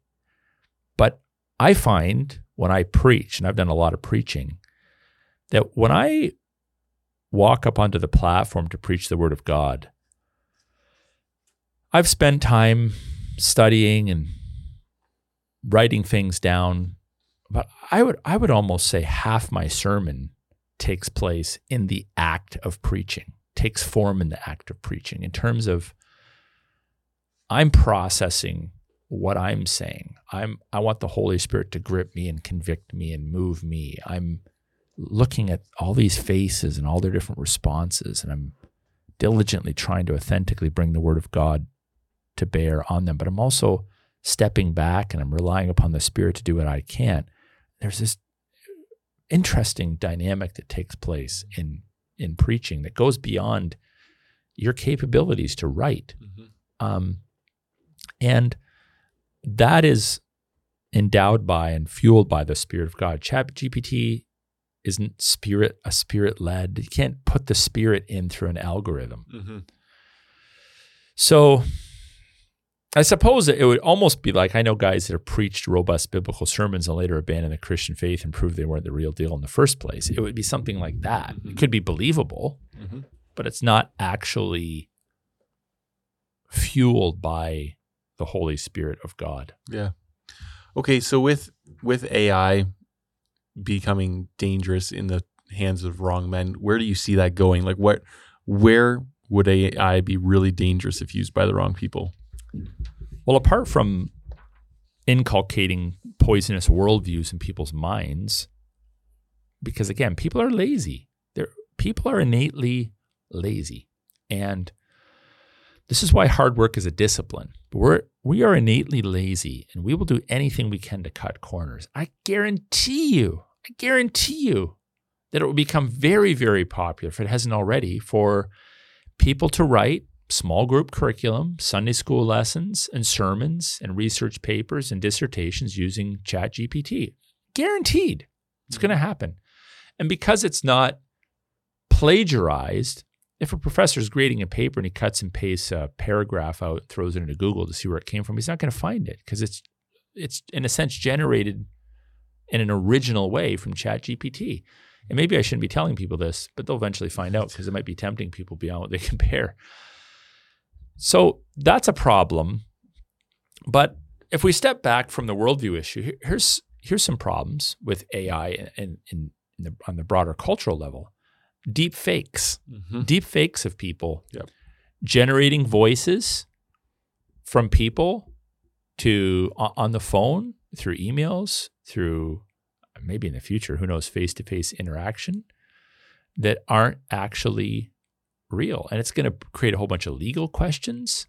But I find when I preach, and I've done a lot of preaching, that when I walk up onto the platform to preach the word of God, I've spent time studying and writing things down. But I would I would almost say half my sermon takes place in the act of preaching, takes form in the act of preaching in terms of I'm processing what I'm saying. I'm I want the Holy Spirit to grip me and convict me and move me. I'm looking at all these faces and all their different responses and I'm diligently trying to authentically bring the word of God to bear on them, but I'm also stepping back and I'm relying upon the Spirit to do what I can. There's this interesting dynamic that takes place in in preaching that goes beyond your capabilities to write, mm-hmm. um, and that is endowed by and fueled by the Spirit of God. Chat GPT isn't spirit a spirit led. You can't put the spirit in through an algorithm. Mm-hmm. So I suppose it would almost be like I know guys that have preached robust biblical sermons and later abandoned the Christian faith and proved they weren't the real deal in the first place. It would be something like that. Mm-hmm. It could be believable, mm-hmm. but it's not actually fueled by the Holy Spirit of God. Yeah. Okay, so with with AI becoming dangerous in the hands of wrong men, where do you see that going? Like what where would AI be really dangerous if used by the wrong people? Well, apart from inculcating poisonous worldviews in people's minds, because again, people are lazy. They're, people are innately lazy. And this is why hard work is a discipline. We're, we are innately lazy and we will do anything we can to cut corners. I guarantee you, I guarantee you that it will become very, very popular, if it hasn't already, for people to write small group curriculum, Sunday school lessons, and sermons, and research papers and dissertations using ChatGPT. Guaranteed it's going to mm-hmm. happen. And because it's not plagiarized, if a professor is grading a paper and he cuts and pastes a paragraph out, throws it into Google to see where it came from, he's not going to find it because it's it's in a sense generated in an original way from ChatGPT. And maybe I shouldn't be telling people this, but they'll eventually find out because it might be tempting people beyond what they can bear. So that's a problem. But if we step back from the worldview issue, here's here's some problems with AI and in, on the broader cultural level. Deep fakes, mm-hmm. deep fakes of people yep. generating voices from people to on the phone through emails through maybe in the future who knows face to face interaction that aren't actually real, and it's going to create a whole bunch of legal questions.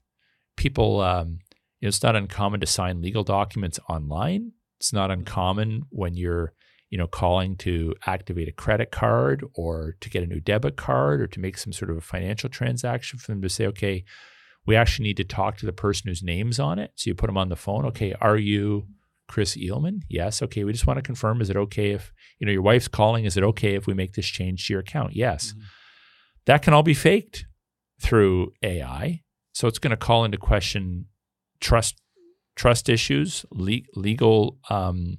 People, um, you know, it's not uncommon to sign legal documents online. It's not uncommon when you're, you know, calling to activate a credit card or to get a new debit card or to make some sort of a financial transaction for them to say, okay, we actually need to talk to the person whose name's on it. So you put them on the phone. Okay, are you Chris Eelman? Yes. Okay, we just want to confirm. Is it okay if you know your wife's calling? Is it okay if we make this change to your account? Yes. Mm-hmm. That can all be faked through AI. So it's going to call into question trust trust issues, le- legal um,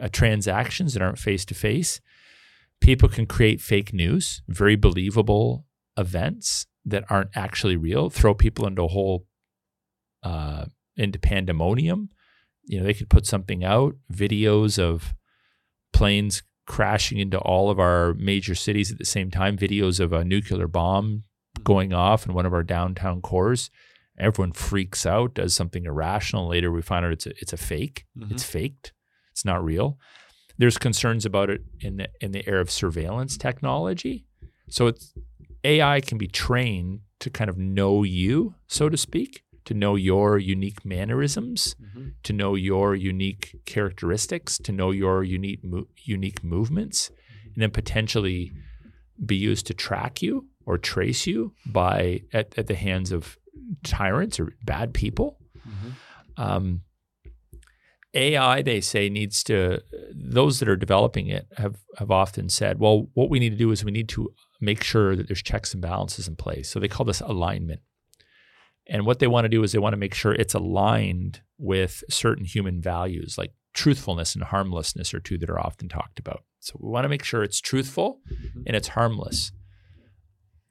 uh, transactions that aren't face to face. People can create fake news, very believable events that aren't actually real, throw people into a whole uh, into pandemonium. You know, they could put something out, videos of planes crashing into all of our major cities at the same time, videos of a nuclear bomb going off in one of our downtown cores. Everyone freaks out, does something irrational. Later, we find out it's a, it's a fake. Mm-hmm. It's faked. It's not real. There's concerns about it in the in the era of surveillance technology. So it's AI can be trained to kind of know you, so to speak, to know your unique mannerisms, mm-hmm. to know your unique characteristics, to know your unique mo- unique movements, mm-hmm. and then potentially be used to track you or trace you by at, at the hands of tyrants or bad people. Mm-hmm. Um, AI, they say, needs to. Those that are developing it have have often said, well, what we need to do is we need to make sure that there's checks and balances in place. So they call this alignment. And what they want to do is they want to make sure it's aligned with certain human values, like truthfulness and harmlessness are two that are often talked about. So we want to make sure it's truthful mm-hmm. and it's harmless.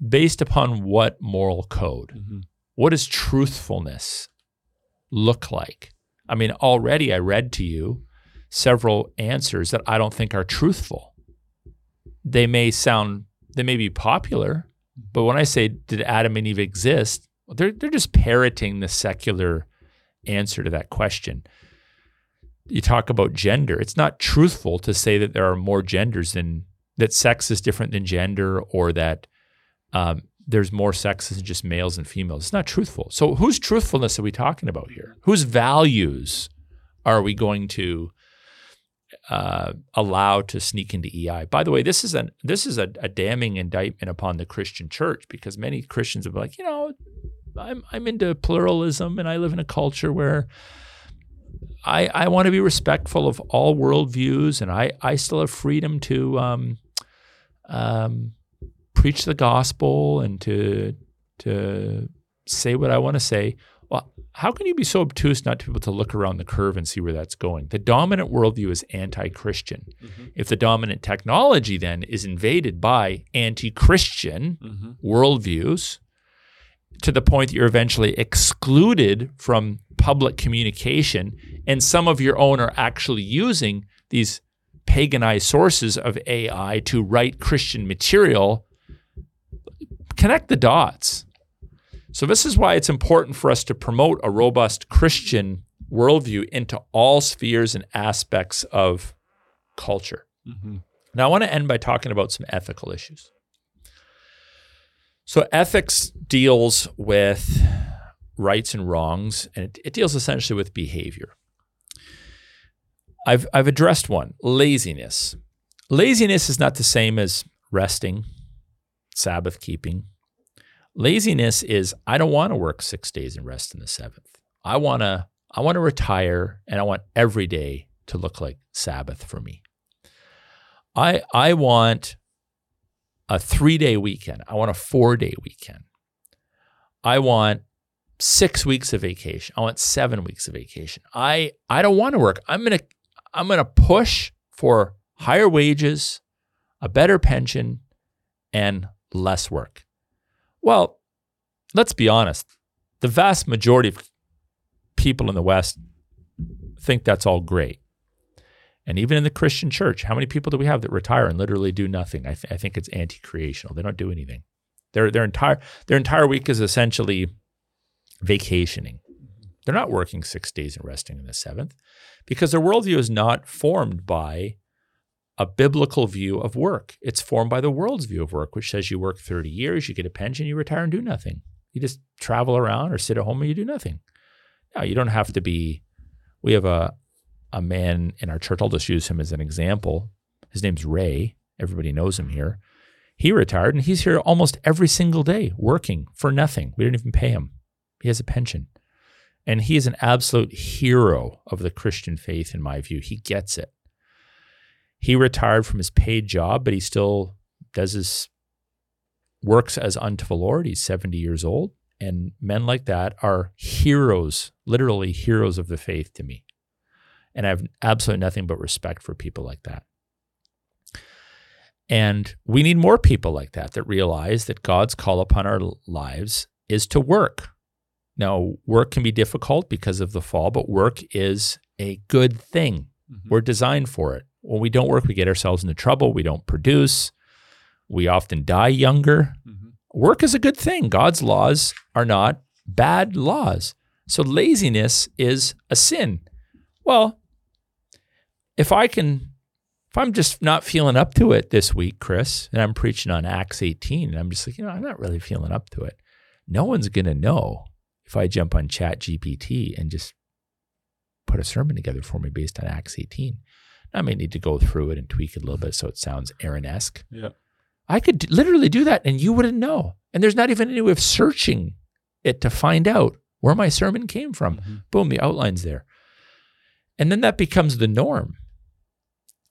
Based upon what moral code? Mm-hmm. What is truthfulness? look like? I mean, already I read to you several answers that I don't think are truthful. They may sound, they may be popular, but when I say, did Adam and Eve exist? They're, they're just parroting the secular answer to that question. You talk about gender. It's not truthful to say that there are more genders than that sex is different than gender or that um, there's more sexes than just males and females. It's not truthful. So, whose truthfulness are we talking about here? Whose values are we going to uh, allow to sneak into AI? By the way, this is a this is a, a damning indictment upon the Christian church because many Christians are like, you know, I'm I'm into pluralism and I live in a culture where I I want to be respectful of all worldviews and I I still have freedom to um um preach the gospel and to to say what I want to say. Well, how can you be so obtuse not to be able to look around the curve and see where that's going? The dominant worldview is anti-Christian. Mm-hmm. If the dominant technology then is invaded by anti-Christian mm-hmm. worldviews, to the point that you're eventually excluded from public communication, and some of your own are actually using these paganized sources of AI to write Christian material. Connect the dots. So, this is why it's important for us to promote a robust Christian worldview into all spheres and aspects of culture. Mm-hmm. Now, I want to end by talking about some ethical issues. So ethics deals with rights and wrongs, and it, it, deals essentially with behavior. I've I've addressed one laziness. Laziness is not the same as resting, Sabbath keeping. Laziness is I don't want to work six days and rest in the seventh. I wanna I want to retire and I want every day to look like Sabbath for me. I I want a three day weekend. I want a four day weekend. I want six weeks of vacation. I want seven weeks of vacation. I I don't want to work. I'm gonna I'm gonna push for higher wages, a better pension, and less work. Well, let's be honest. The vast majority of people in the West think that's all great. And even in the Christian church, how many people do we have that retire and literally do nothing? I, th- I think it's anti-creational. They don't do anything. Their their entire their entire week is essentially vacationing. They're not working six days and resting in the seventh because their worldview is not formed by a biblical view of work. It's formed by the world's view of work, which says you work 30 years, you get a pension, you retire and do nothing. You just travel around or sit at home and you do nothing. Now, you don't have to be. We have a a man in our church. I'll just use him as an example. His name's Ray. Everybody knows him here. He retired and he's here almost every single day working for nothing. We didn't even pay him. He has a pension. And he is an absolute hero of the Christian faith, in my view. He gets it. He retired from his paid job, but he still does his works as unto the Lord. He's 70 years old. And men like that are heroes, literally heroes of the faith to me. And I have absolutely nothing but respect for people like that. And we need more people like that that realize that God's call upon our lives is to work. Now, work can be difficult because of the fall, but work is a good thing. Mm-hmm. We're designed for it. When we don't work, we get ourselves into trouble. We don't produce. We often die younger. Mm-hmm. Work is a good thing. God's laws are not bad laws. So laziness is a sin. Well, if I can, if I'm just not feeling up to it this week, Chris, and I'm preaching on Acts 18, and I'm just like, you know, I'm not really feeling up to it. No one's going to know if I jump on Chat GPT and just put a sermon together for me based on Acts 18. I may need to go through it and tweak it a little bit so it sounds Aaron esque. Yeah. I could literally do that and you wouldn't know. And there's not even any way of searching it to find out where my sermon came from. Mm-hmm. Boom, the outline's there. And then that becomes the norm.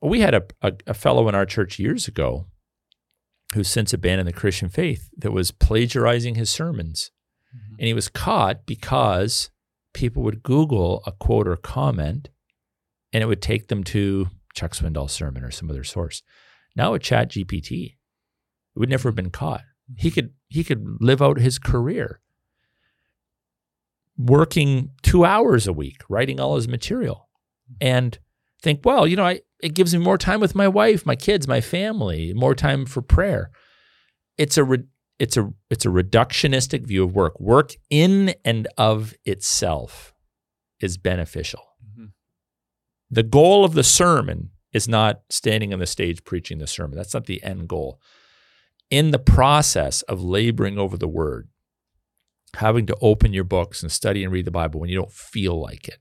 We had a, a, a fellow in our church years ago who's since abandoned the Christian faith that was plagiarizing his sermons. Mm-hmm. And he was caught because people would Google a quote or comment and it would take them to Chuck Swindoll's sermon or some other source. Now with Chat GPT, it would never have been caught. He mm-hmm. could he could live out his career. working two hours a week writing all his material and think, well, you know, I, it gives me more time with my wife, my kids, my family, more time for prayer. It's a re- it's a it's a reductionistic view of work. Work in and of itself is beneficial. Mhm. The goal of the sermon is not standing on the stage preaching the sermon. That's not the end goal. In the process of laboring over the word, having to open your books and study and read the Bible when you don't feel like it,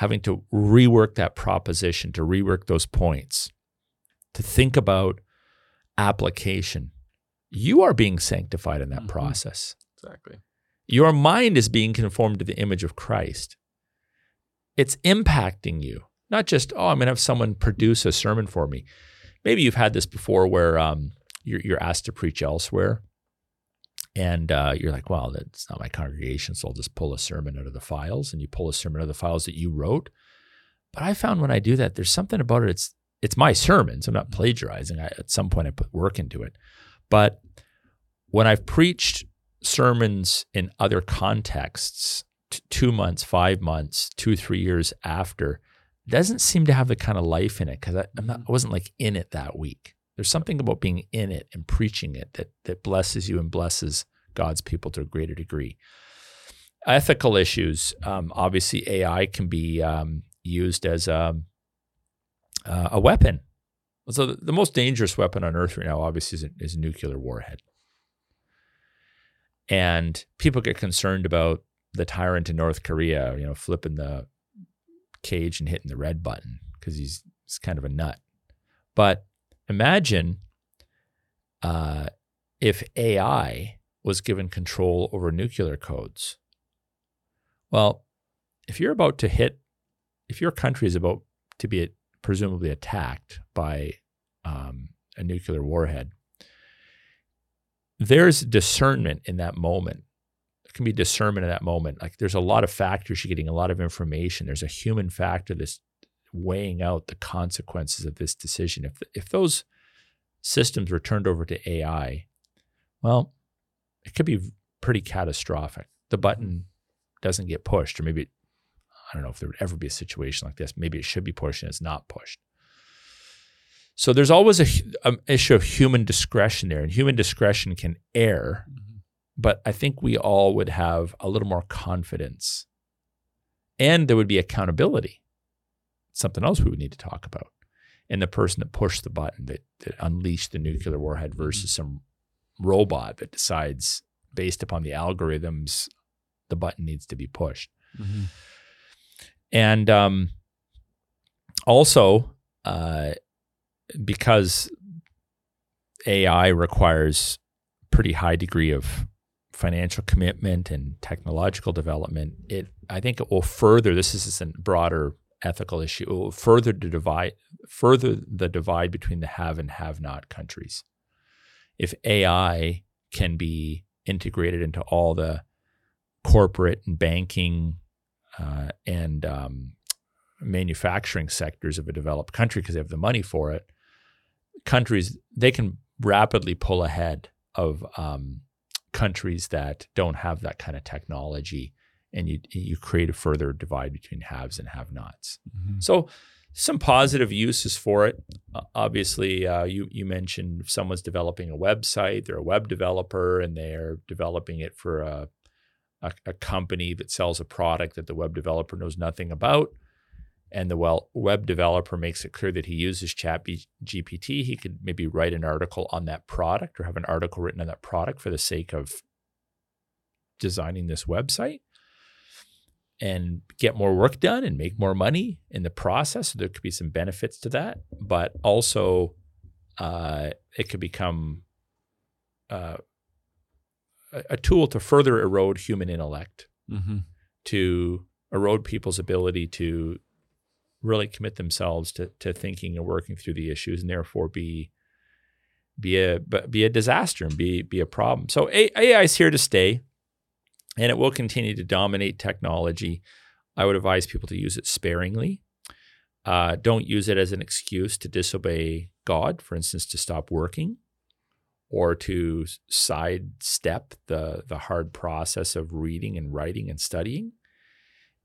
having to rework that proposition, to rework those points, to think about application, you are being sanctified in that Mhm. process. Exactly. Your mind is being conformed to the image of Christ. It's impacting you, not just, oh, I'm going to have someone produce a sermon for me. Maybe you've had this before where um, you're, you're asked to preach elsewhere and uh, you're like, well, that's not my congregation, so I'll just pull a sermon out of the files and you pull a sermon out of the files that you wrote. But I found when I do that, there's something about it. It's, it's my sermons. I'm not plagiarizing. I, at some point, I put work into it. But when I've preached sermons in other contexts, t- two months, five months, two, three years after, doesn't seem to have the kind of life in it because I'm I wasn't like in it that week. There's something about being in it and preaching it that that blesses you and blesses God's people to a greater degree. Ethical issues, um, obviously, AI can be um, used as a, uh, a weapon. So the, the most dangerous weapon on Earth right now, obviously, is a, is a nuclear warhead. And people get concerned about the tyrant in North Korea, you know, flipping the cage and hitting the red button because he's, he's kind of a nut. But imagine uh, if AI was given control over nuclear codes. Well, if you're about to hit, if your country is about to be presumably attacked by um, a nuclear warhead, there's discernment in that moment. There can be discernment in that moment. Like there's a lot of factors. You're getting a lot of information. There's a human factor that's weighing out the consequences of this decision. If if those systems were turned over to AI, well, it could be pretty catastrophic. The button doesn't get pushed, or maybe I don't know if there would ever be a situation like this. Maybe it should be pushed and it's not pushed. So there's always a, a issue of human discretion there, and human discretion can err. Mm-hmm. But I think we all would have a little more confidence, and there would be accountability. Something else we would need to talk about, and the person that pushed the button that, that unleashed the nuclear warhead versus some robot that decides based upon the algorithms the button needs to be pushed. Mhm. And um, also, uh, because AI requires pretty high degree of financial commitment and technological development, it I think it will further. This is a broader ethical issue. It will further the divide, further the divide between the have and have not countries. If AI can be integrated into all the corporate and banking uh, and um, manufacturing sectors of a developed country because they have the money for it, countries they can rapidly pull ahead of um, countries that don't have that kind of technology, and you you create a further divide between haves and have-nots. Mhm. So some positive uses for it. Uh, obviously, uh, you you mentioned if someone's developing a website, they're a web developer, and they're developing it for a, a a company that sells a product that the web developer knows nothing about. And the well, web developer makes it clear that he uses Chat GPT. He could maybe write an article on that product or have an article written on that product for the sake of designing this website and get more work done and make more money in the process. So there could be some benefits to that, but also uh, it could become uh, a, tool to further erode human intellect, Mhm. to erode people's ability to really commit themselves to, to thinking and working through the issues, and therefore be be a be a disaster and be be a problem. So AI is here to stay and it will continue to dominate technology. I would advise people to use it sparingly. Uh, don't use it as an excuse to disobey God, for instance, to stop working or to sidestep the, the hard process of reading and writing and studying.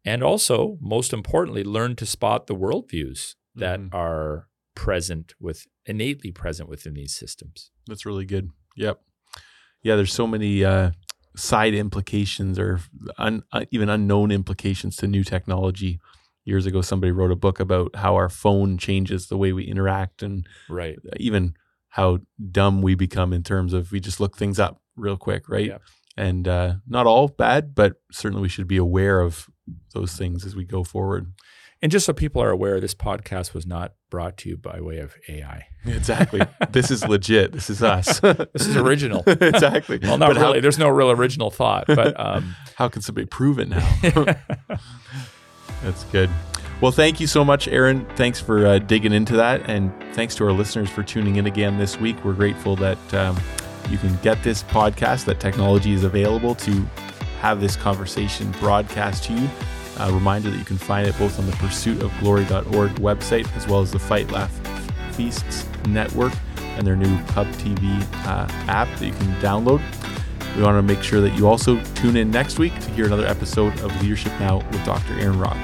And also, most importantly, learn to spot the worldviews that Mhm. are present with innately present within these systems. That's really good. Yep. Yeah, there's so many uh, side implications or un, uh, even unknown implications to new technology. Years ago, somebody wrote a book about how our phone changes the way we interact and Right. even how dumb we become in terms of we just look things up real quick, right? Yep. And uh, not all bad, but certainly we should be aware of those things as we go forward. And just so people are aware, this podcast was not brought to you by way of AI. Exactly. this is legit. This is us. This is original. exactly. Well, not But how- really. There's no real original thought, but um, how can somebody prove it now? That's good. Well, thank you so much, Aaron. Thanks for uh, digging into that. And thanks to our listeners for tuning in again this week. We're grateful that um, you can get this podcast, that technology is available to have this conversation broadcast to you. A reminder that you can find it both on the pursuitofglory.org website as well as the Fight Laugh Feasts Network and their new Pub TV uh, app that you can download. We want to make sure that you also tune in next week to hear another episode of Leadership Now with Dr. Aaron Rock.